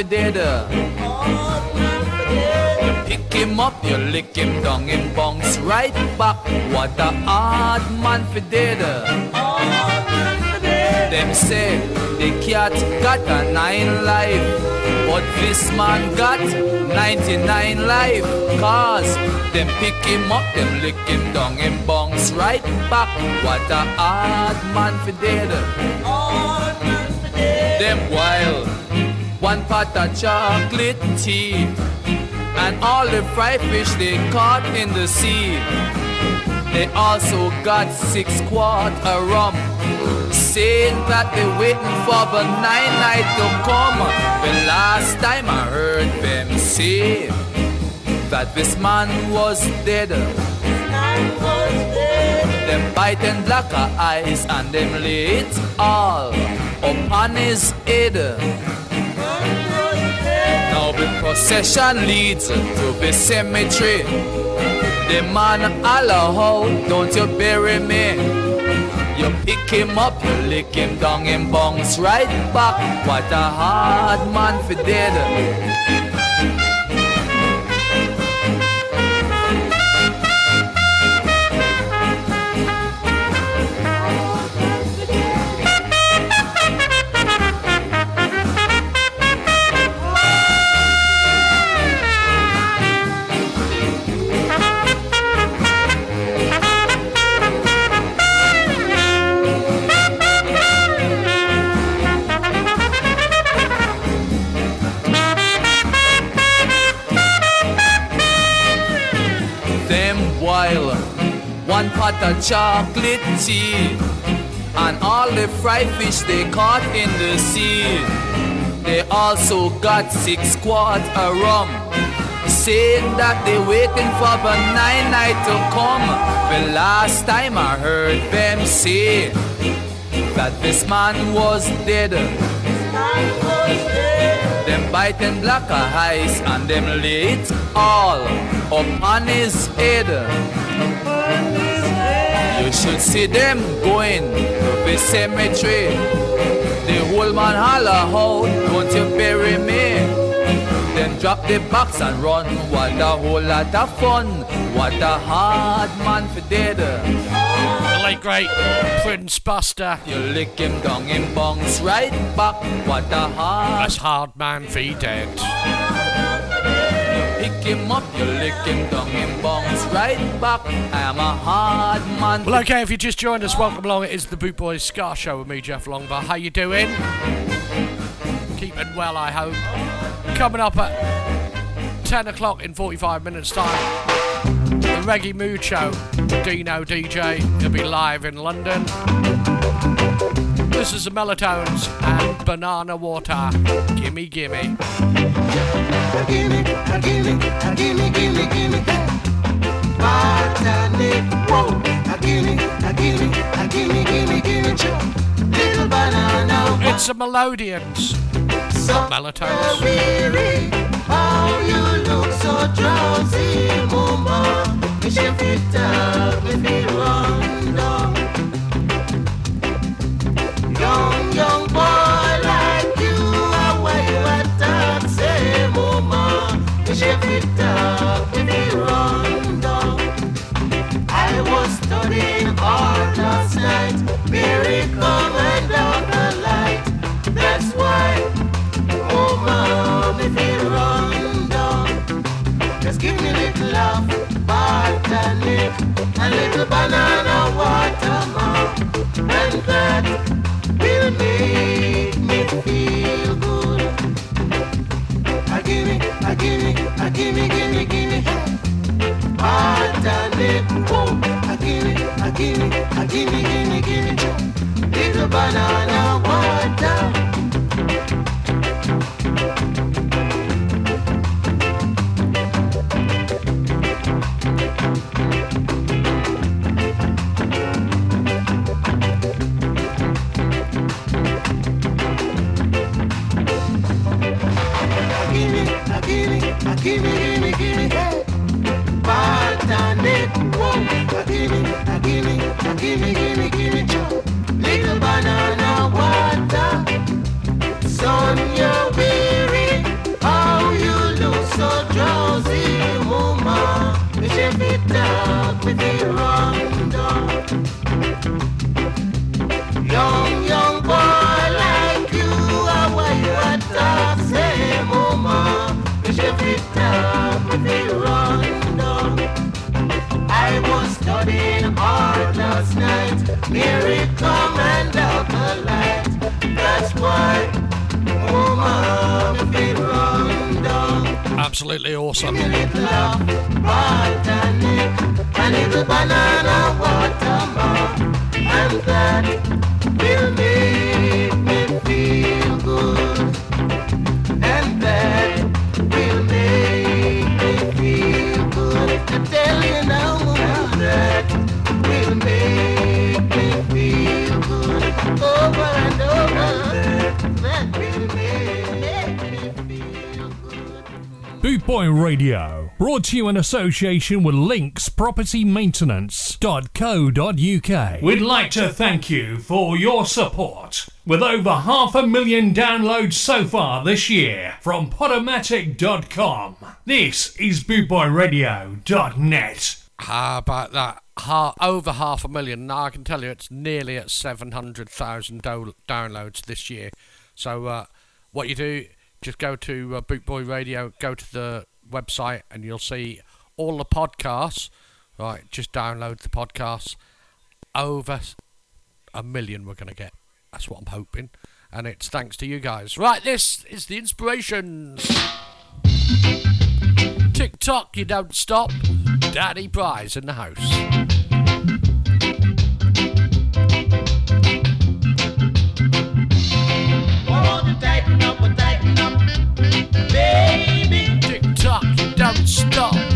You pick him up, you lick him down, him bounce right back. What a hard man for did. Them say the cat got a nine life, but this man got 99 life. Cause them pick him up, them lick him down, him bounce right back. What a hard man for dead. Them wild, one pot of chocolate tea, and all the fried fish they caught in the sea. They also got six quart of rum, saying that they waiting for the nine night to come. The last time I heard them say that this man was dead. Them biting black eyes and them it all upon his head. The procession leads to the cemetery. The man ho, don't you bury me. You pick him up, you lick him down, him bounce right back. What a hard man for dead. Pot of chocolate tea, and all the fried fish they caught in the sea. They also got six quarts of rum, saying that they waiting for the nine night to come. The last time I heard them say that this man was dead. Them biting black eyes and them it all upon his head. You should see them going to the cemetery. The whole man holler out, don't you bury me. Then drop the box and run. What a whole lot of fun. What a hard man for dead. The late great Prince Buster. You lick him down in bongs right back. What a hard. That's hard man for dead. You pick him up, you lick him down in bongs right back. I am a hard man. Well, okay, if you just joined us, welcome along. It is the Boot Boys Ska Show with me, Jeff Longbar. How you doing? Keeping well, I hope. Coming up at 10 o'clock in 45 minutes time, the Reggae Mood Show. Dino DJ, he'll be live in London. This is the Mellotones and Banana Water. Gimme, gimme. Gimme, gimme, gimme, gimme, gimme. Whoa. Little banana. It's a Melodians. Mellotones. Weary, how you look so drowsy, mama. You should fit up with me run down. Young, young boy like you, how are you at say, mama? You should fit up last night. Mary come and down the light. That's why, oh mom, if you run down, just give me a little love, botanic, a little banana water, mom, and that will make me feel good. I give me, I give me, I give me, give me, give me, botanic, oh, I give me, I give me, I give me, give me, give me, little banana water. Absolutely awesome. Love, Radio, brought to you in association with Links Property Maintenance.co.uk. We'd like to thank you for your support. With over half a million downloads so far this year from Podomatic.com. This is BootboyRadio.net. How about that? Ha- over half a million. Now I can tell you it's nearly at 700,000 do- downloads this year. So uh, what you do, just go to uh, Boot Boy Radio, go to the website, and you'll see all the podcasts. Right, just download the podcasts. Over a million we're going to get. That's what I'm hoping. And it's thanks to you guys. Right, this is the inspirations. Tick tock, you don't stop. Daddy Prize in the house. stop.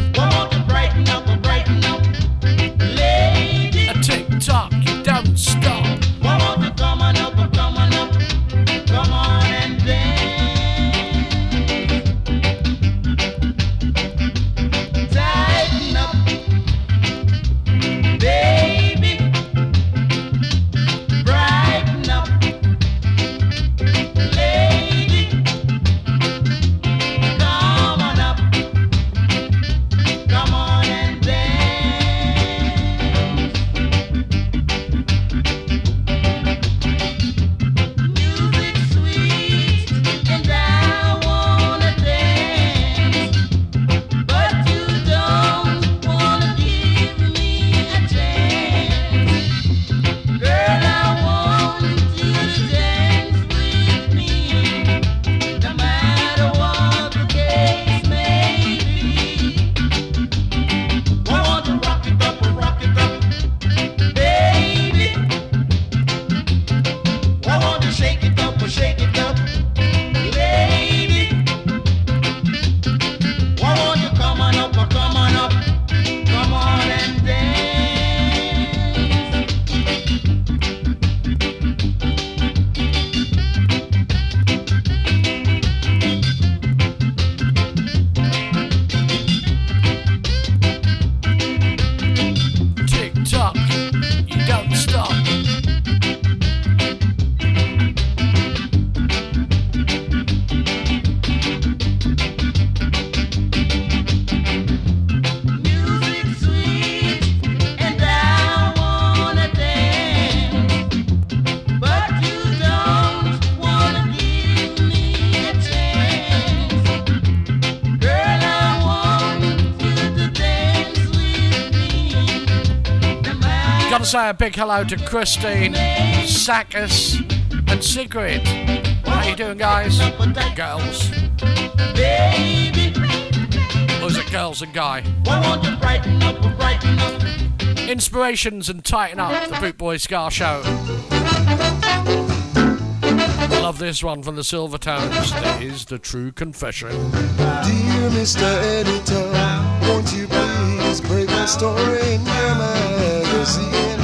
say a big hello to Christine, Sackis, and Sigrid. How you doing, guys? Girls. Was it girls and guy? Inspirations and Tighten Up, the Boot Boy Ska Show. Love this one from the Silvertones. That is the true confession. Dear Mr. Editor, won't you please break my story in your magazine?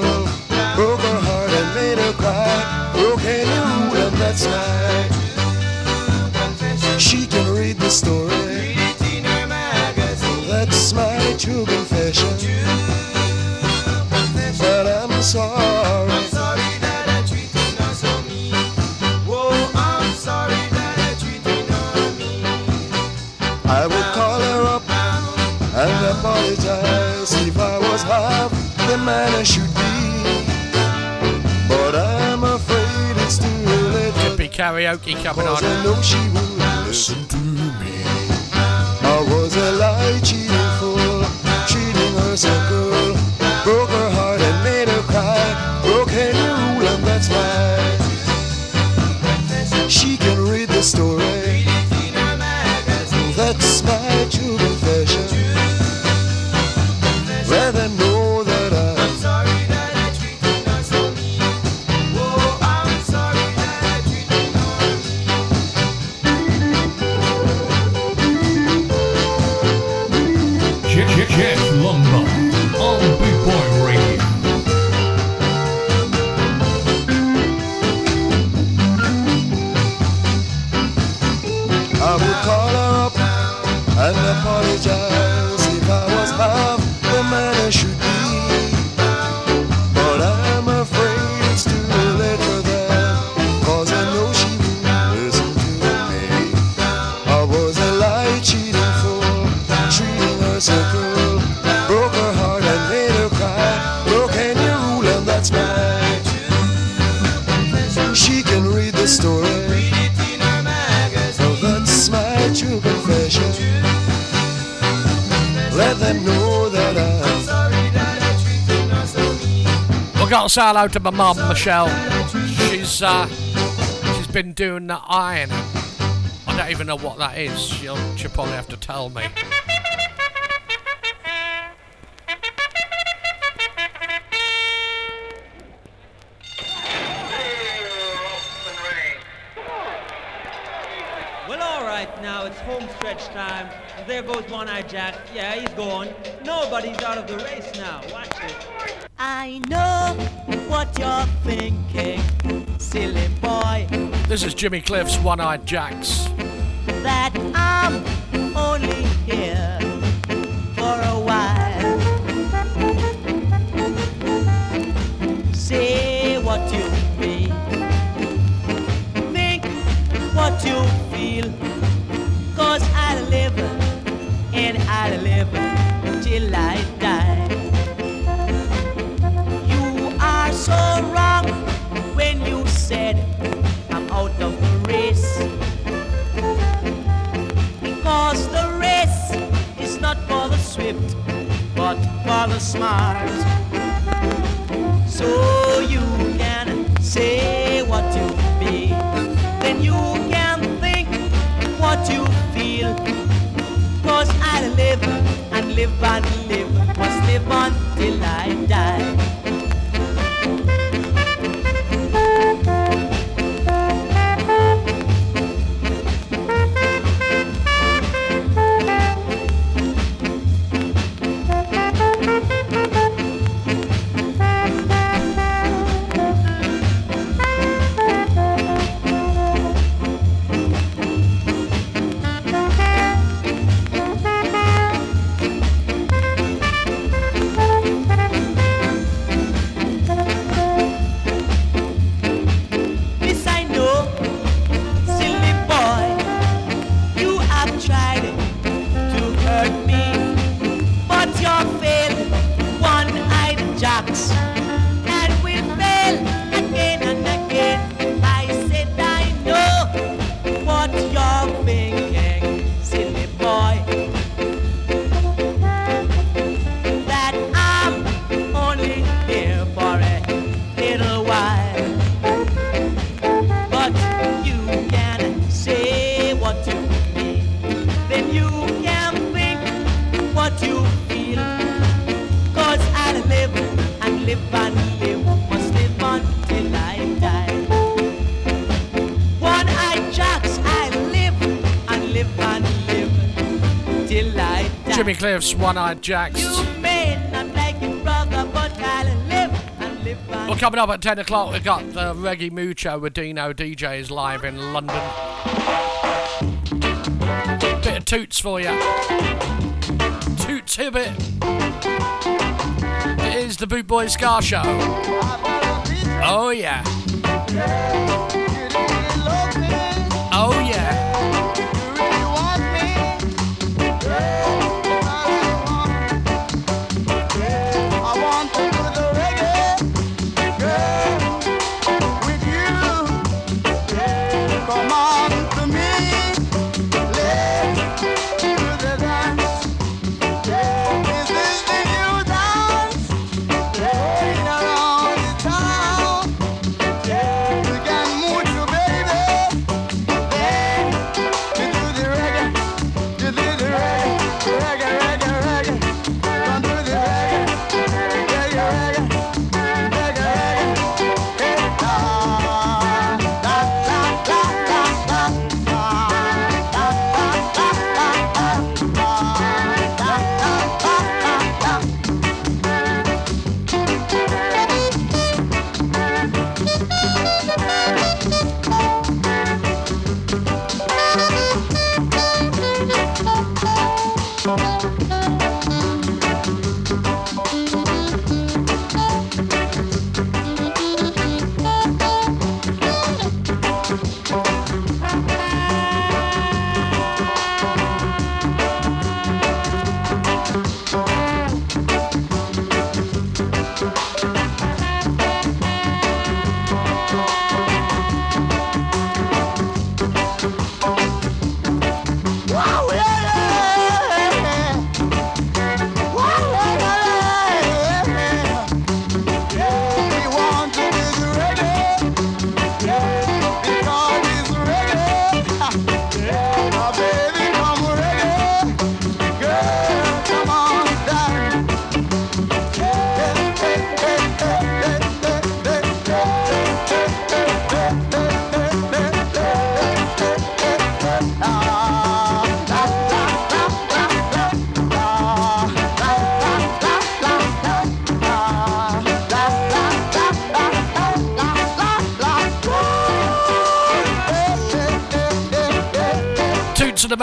listen to say hello to my mum, Michelle. She's uh, she's been doing the iron. I don't even know what that is. She'll, she'll probably have to tell me. Jimmy Cliff's One Eyed Jacks. One Eyed Jacks. May not like brother, live live. Well, coming up at 10 o'clock, we've got the Reggae Mood Show with Dino DJs live in London. Bit of toots for you. Toots a bit. It is the Boot Boy Ska Show. Oh, yeah.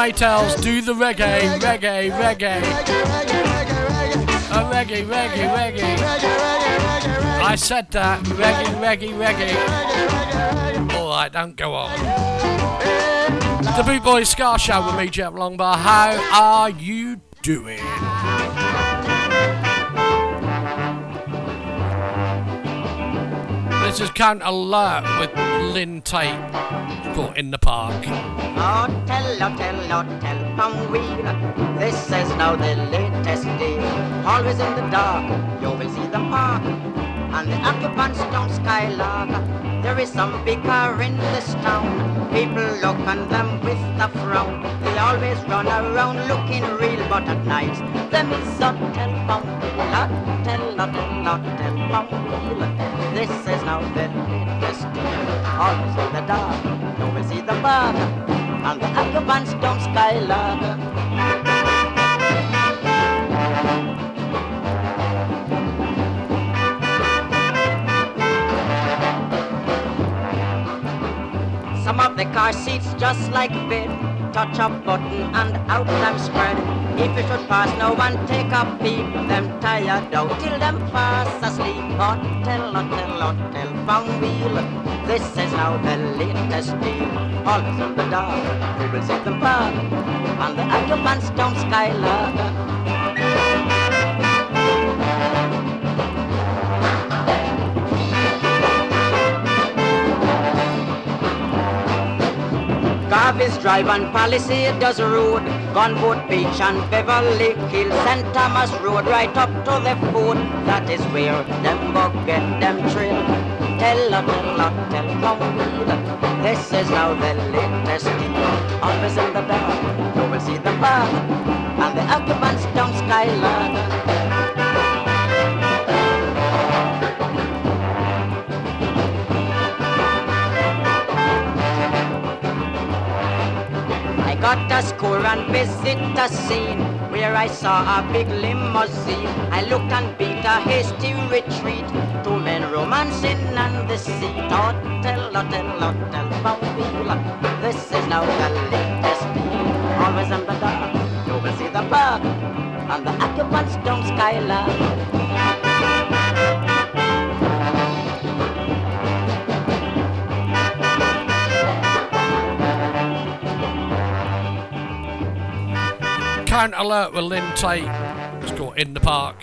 Maytals, do the reggae, reggae, reggae. Oh, reggae, reggae, reggae. I said that. Reggae, reggae, reggae. Alright, don't go on. The Boot Boy Ska Show with me, Jeff Longbar. How are you doing? This is Count Alert with Lynn Taitt. Caught in the park. Oh, tell, oh, tell, oh, tell, from wheel. This is now the latest deal. Always in the dark, you will see the park. And the occupants don't skylark. There is some big in this town. People look on them with a frown. They always run around looking real, but at night, them is a telephone. A tell, a telephone wheel. This is now the latest deal. Always in the dark, you will the don't skylark. Some of the car seats just like a bed. Touch a button and out them spread. If you should pass, no one take a peep. Them tired out till them fast asleep. Hotel, hotel, hotel, from wheel. This is now the latest deal. Always in the dark, we will see them park. on the occupants don't skylark. Garvey's Drive and Palisades Road, Gunboat Beach and Beverly Hills, St. Thomas Road, right up to the foot. That is where them bug get them trail. Tell a tell a tell wheel. This is now the latest deal. Always in the dark, you will see the bar, and the occupants don't skylark. Got a score and visit the scene. Where I saw a big limousine. I looked and beat a hasty retreat. Two men romancing on the seat. Hotel, hotel, hotel, Bombula. This is now the latest deal. Always in the you will see the bug. And the occupants don't skylark. Count alert with Lynn Taitt. It's called In the Park.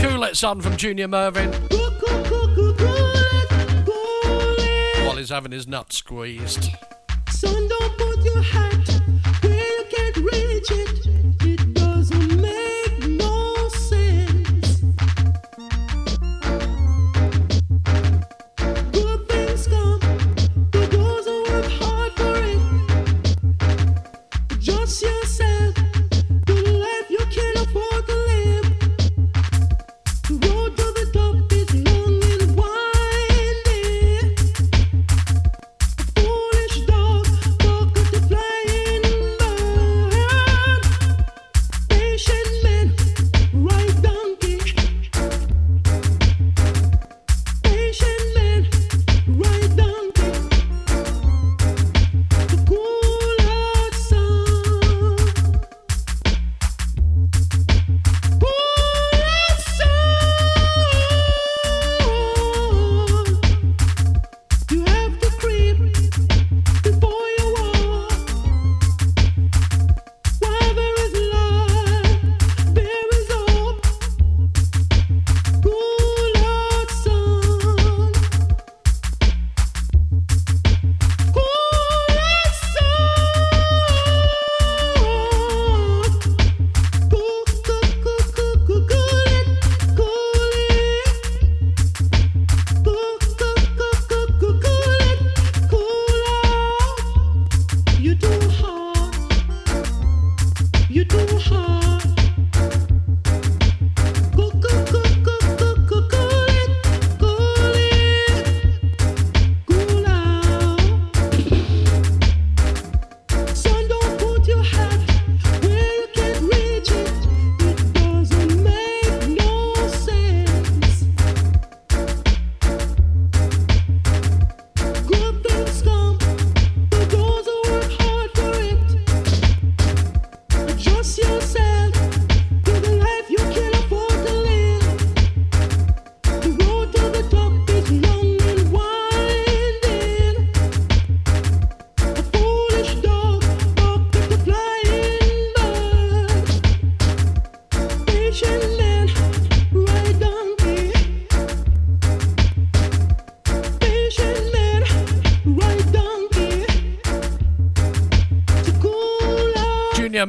Cool son, from Junior Murvin. While he's having his nuts squeezed. Son, don't put your hat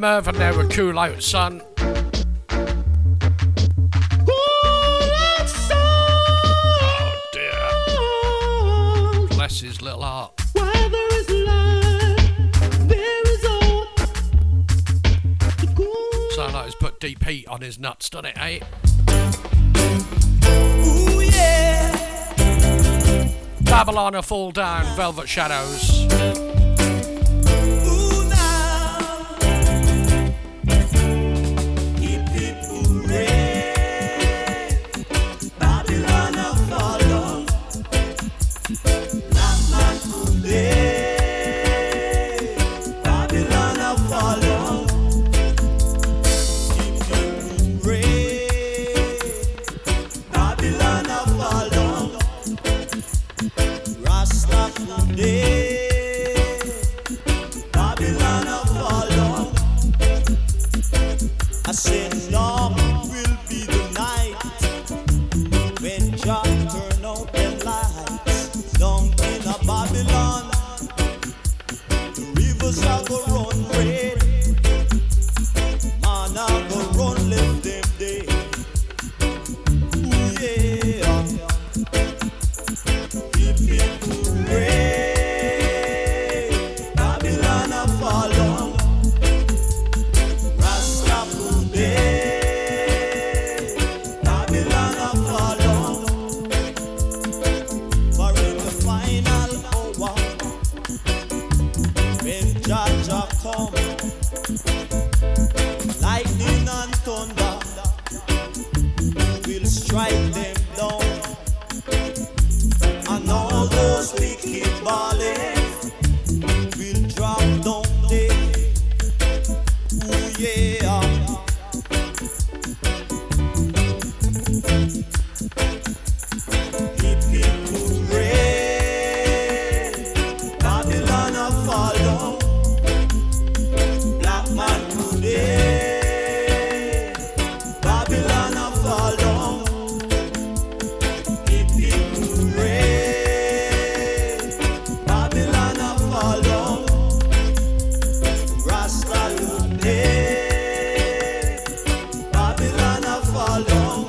Murvin there with Cool Out, son. out sun. Bless his little heart. Put deep heat on his nuts, doesn't it, eh? Ooh yeah. Babylon a Fall Down, Velvet Shadows.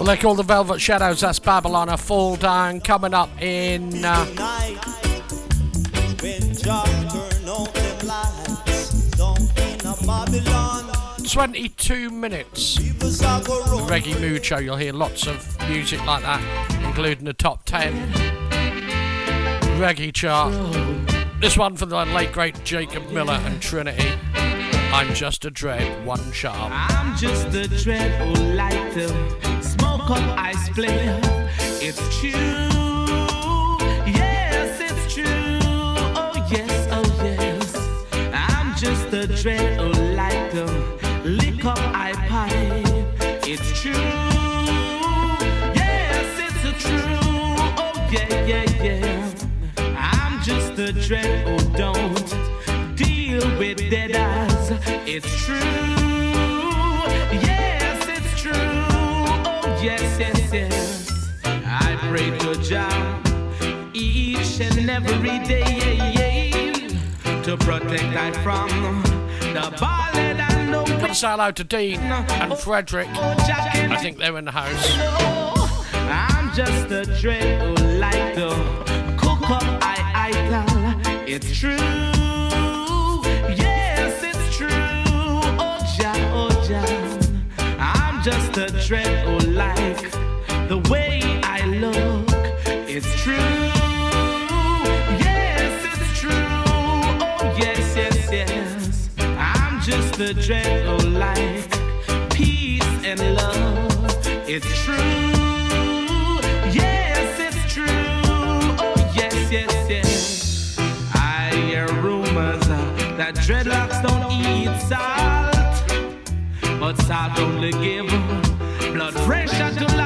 Well, they're called the Velvet Shadows. That's Babylon. A fall down coming up in. Uh, When Jah turn out them lights down in a Babylon, 22 minutes. Reggae Mood Show. You'll hear lots of music like that, including the top 10 reggae chart. This one from the late great Jacob Miller and Trinity. I'm just a dread, one sharp. I'm just a dread who like to smoke up ice play. It's true. Yes, it's true. Oh yes, oh yes. I'm just a dread who like to lick up I pipe. It's true. Yes, it's a true. Oh yeah, yeah, yeah. I'm just a dread who don't deal with dead eyes. It's true. To protect I from the ballad and the Gotta say hello to Dean and Frederick. Oh, I think they're in the house. Oh, I'm just a who like to cook up I idol. It's true. Yes, it's true. Oh, Jah, oh, Jah. I'm just a who like the way I look. It's true. Dread who like peace and love. It's true. Yes, it's true. Oh, yes, yes, yes. I hear rumors uh, that dreadlocks don't eat salt, but salt only give blood pressure to a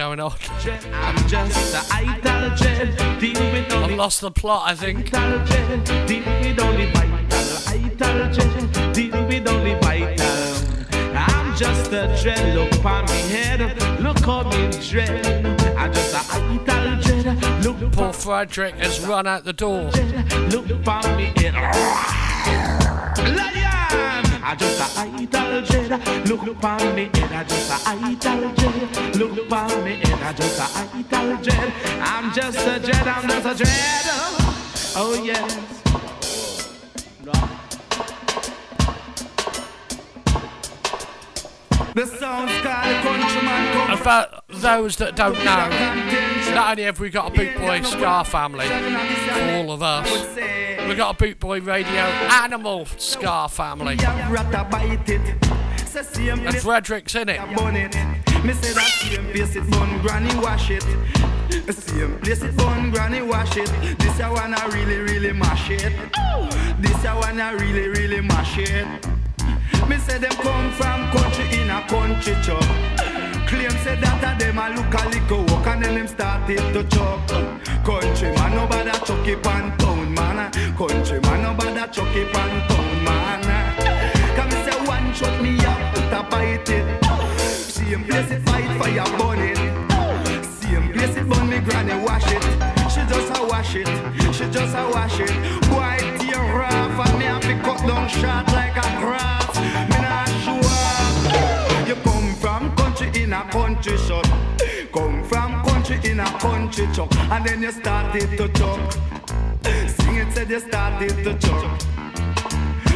going on? I'm just a idol dread. Deal with I've lost the plot, I think. idol dread. Deal with only vital. Idol dread. Deal with only vital. I'm just a dread. Look upon me head. Look how me dread. I'm just a idol dread. Look Poor Frederick has run out the door. Look upon me head. Lion. I just a idol dread. Look upon me head. I just a idol dread. Look upon me head. I just a idol dread. I'm just a dread. I'm just a dread. Oh yes. The sounds called countryman come those that don't know, not only have we got a Boot Boy Ska family, for all of us, we've got a Boot Boy Radio Animal Ska family. And Frederick's in it. Place it granny wash it. This I really really mash it. This I really really mash it. Me say them come from country in a country chop. Claim say that a them a look a little walk and then them started to chop. Country man no bother chuck it pan town man. Country man no bother chuck it pan town man. Come me say one shot me up put a bite it. Same place it fight fire burn it. Same place it burn me granny wash it. She just a wash it. She just a wash it. Boy tear rough and me have to cut down short like a grass. In a country shop. Come from country in a country chuck. And then you started to chuck. Sing it said you started to chuck.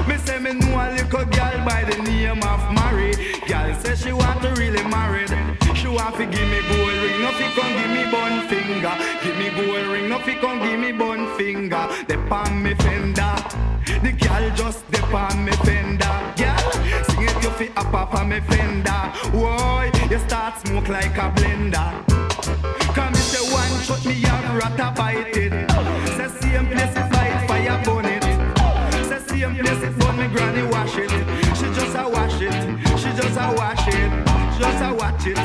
Me say me know a little girl by the name of Mary. Girl say she want to really married. She want to give me gold ring, no fi come give me bun finger. Give me gold ring, no fi come give me bun finger. The palm me fender. The girl just dip on me fender. Girl, sing it you fi up up on me fender. Whoa, you start smoke like a blender. Come me say one shot me a rat a bite it. Say same place it light fire burn same place it burn me granny wash it. She just a wash it. She just a wash it. She just a watch it.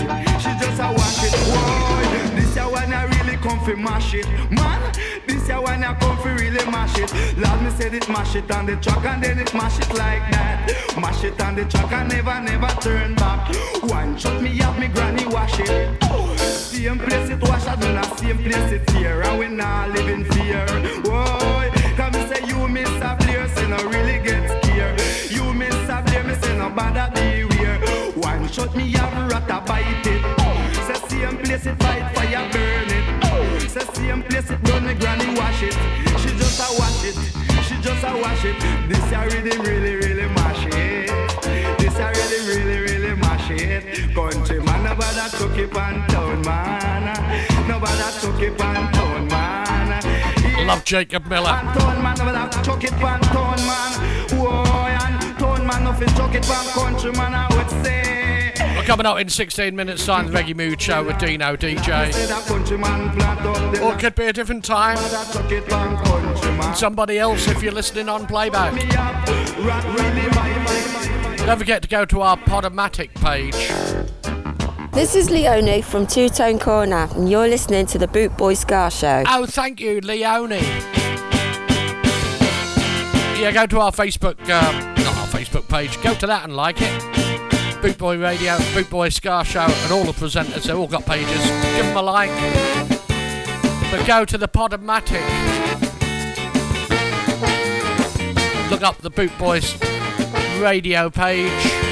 She just a wash it. Whoa, this a one I really come fi mash it, man. This a one I come fi really mash it. Lord me said it mash it on the track and then it mash it like that. Mash it on the track and never never turn back. One shot me have me granny wash it. Same place it wash, I do not same place it here And we not live in fear Whoa, come say you miss a Blair Say no really get scared. You miss a Blair, me say no bother beware. One shot me have rat a bite it. Say same place it fight fire burn it. Say same place it burn me granny wash it. She just a wash it. She just a wash it. This a rhythm really really mash it. This a really really really mash it. Country man nobody took it on town man. Nobody took it on town man Love Jacob Miller. We're coming up in 16 minutes time, the Reggae Mood Show with Dino DJ. Or it could be a different time. Somebody else if you're listening on playback. Don't forget to go to our Podomatic page. This is Leonie from Two Tone Corner, and you're listening to the Boot Boy Ska Show. Oh, thank you, Leonie. Yeah, go to our Facebook, um, not our Facebook page, go to that and like it. Boot Boy Radio, Boot Boy Ska Show, and all the presenters, they've all got pages. Give them a like. But go to the Podomatic. Look up the Boot Boys radio page.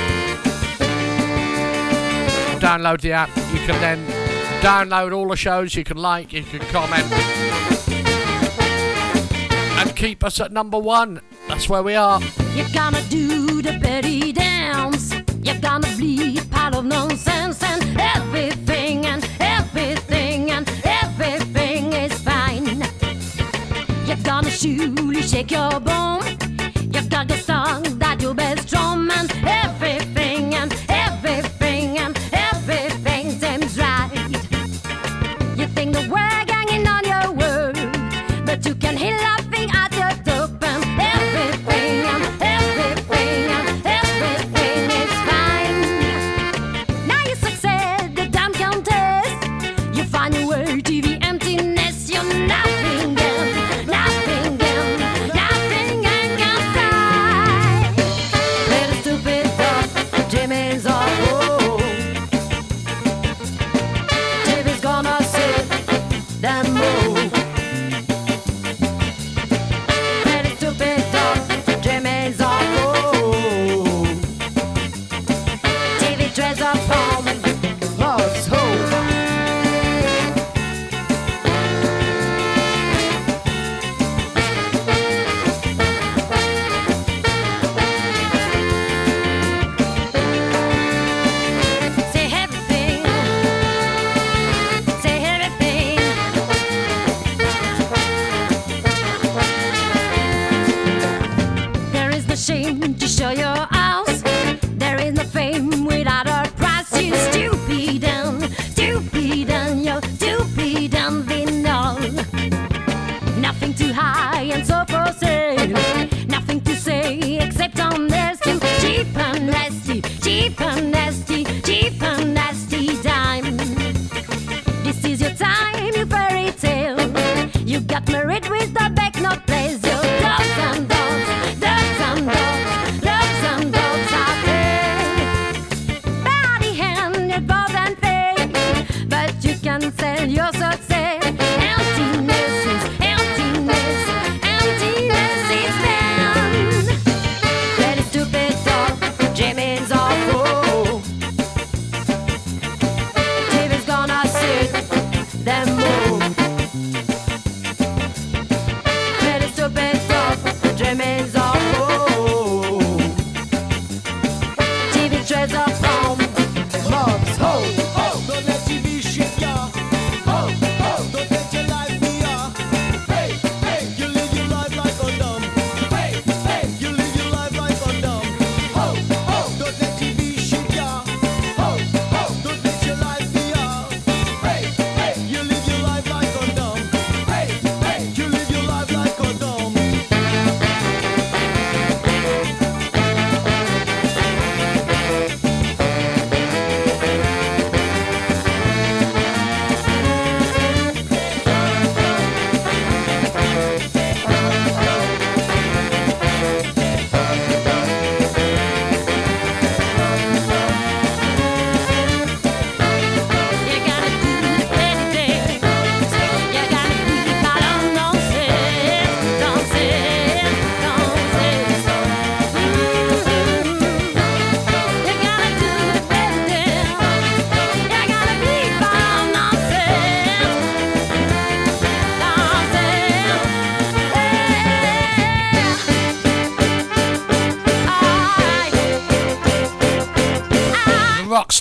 Download the app. You can then download all the shows. You can like, you can comment. And keep us at number one. That's where we are. You're gonna do the Betty dance. You're gonna bleed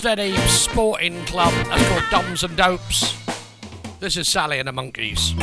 steady sporting club. That's called Doms and Dopes. This is Sally and the Monkeys.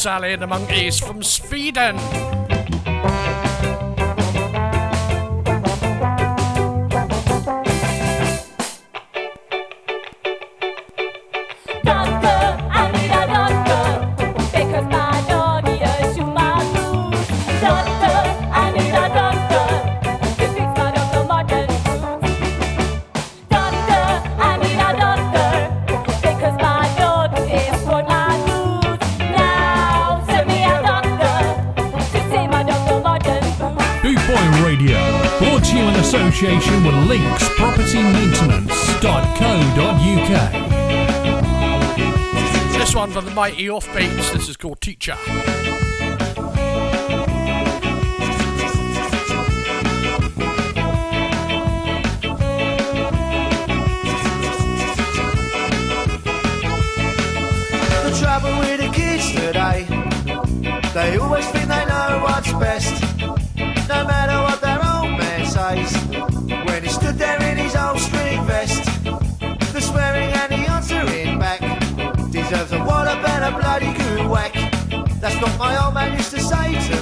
Sally and the Monkeys from Sweden. the mighty Offbeats. This is called Teacher. The trouble with the kids today, they always bloody good whack. That's not my old man used to say to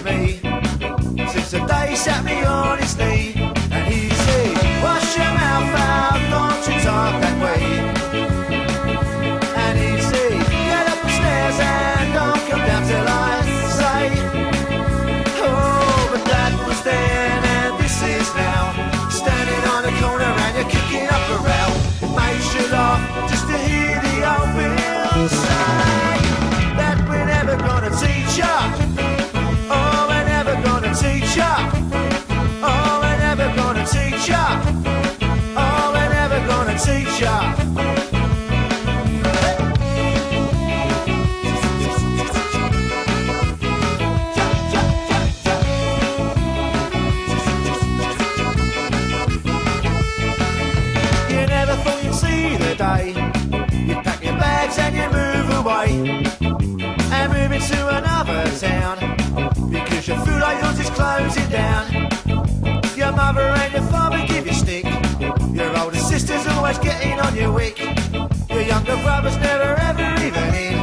Your food items is closing down. Your mother and your father give you stick. Your older sister's always getting on your wick. Your younger brother's never ever even in.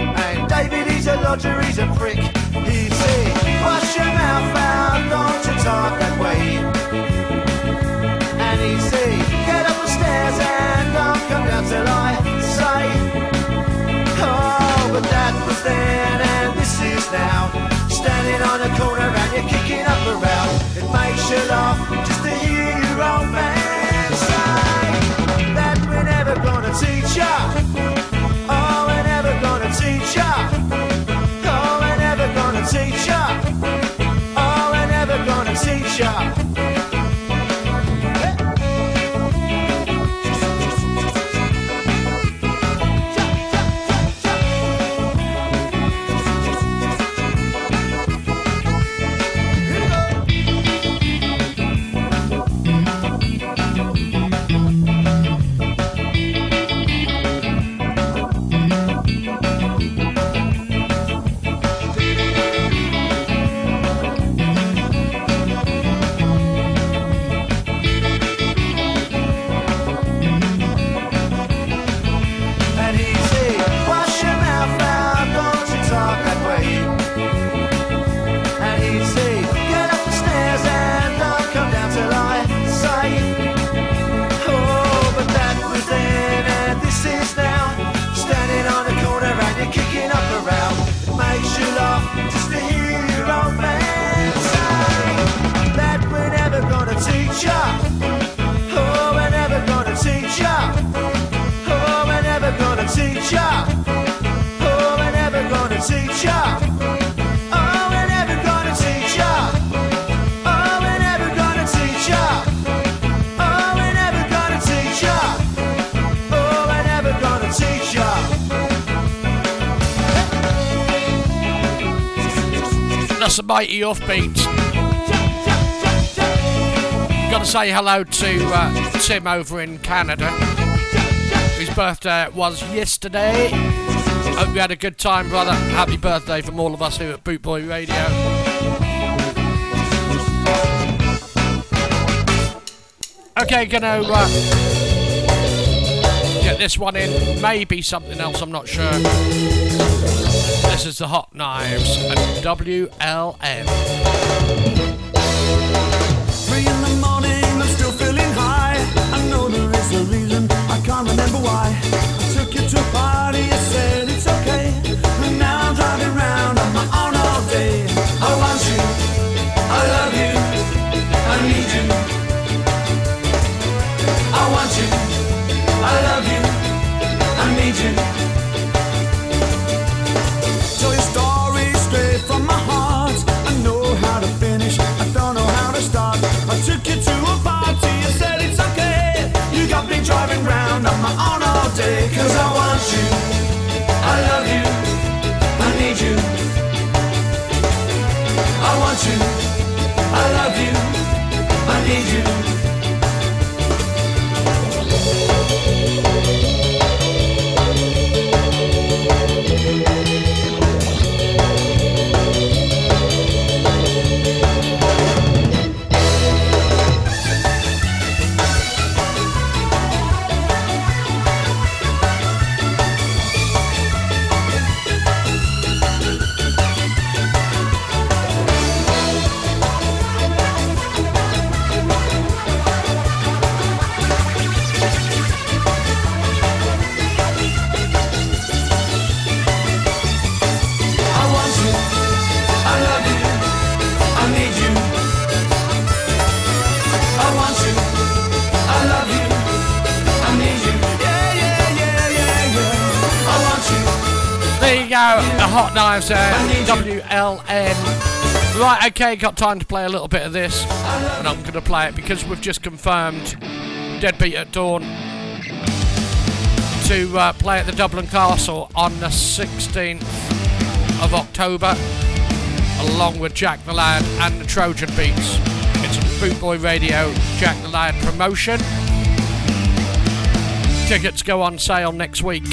And David, he's a lodger, he's a prick. He say, wash your mouth out, don't you talk that way. And he say, get up the stairs and don't come down till I say. Oh, but that was then. picking up the route. It makes you laugh just to hear your old man say that we're never gonna teach ya. Oh, we're never gonna teach ya. Mighty offbeat. Got to say hello to uh, Tim over in Canada. His birthday was yesterday. Hope you had a good time, brother. Happy birthday from all of us here at Boot Boy Radio. Okay, gonna uh, get this one in. Maybe something else, I'm not sure. This is the Hot Knives and WLM. Three in the morning, I'm still feeling high. I know there is a reason, I can't remember why. Cause I want you, I love you, I need you. I want you, I love you, I need you. Hot Knives there, WLN. Right, okay, got time to play a little bit of this, and I'm going to play it because we've just confirmed Deadbeat at Dawn to uh, play at the Dublin Castle on the 16th of October, along with Jack the Lad and the Trojan Beats. It's a Boot Boy Radio Jack the Lad promotion. Tickets go on sale next week.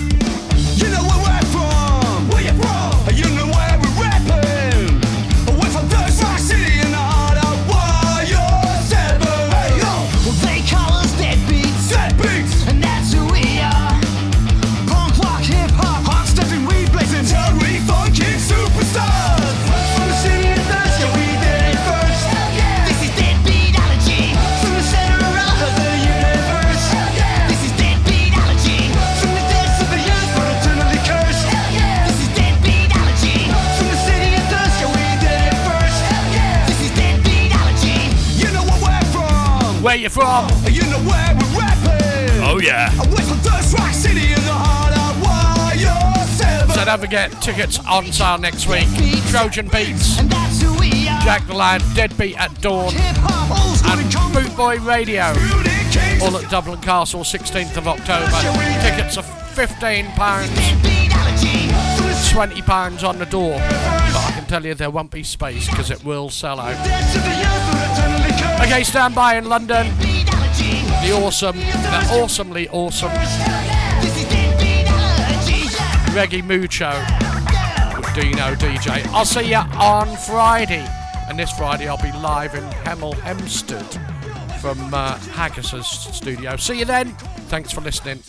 Where you from? You know where we're rapping. Oh, yeah. We're from Dust Rock City in the heart of Wire Seven. So don't forget, tickets on sale next week. Trojan Beats, And that's who we are. Jack the Lad, Deadbeat at Dawn, and Boot Boy Radio. All at Dublin Castle, 16th of October. Tickets are £15, £20 on the door. But I can tell you there won't be space because it will sell out. Okay, stand by in London. The awesome, the awesomely awesome Reggae Mood Show with Dino DJ. I'll see you on Friday. And this Friday I'll be live in Hemel Hempstead from uh, Haggis's studio. See you then. Thanks for listening.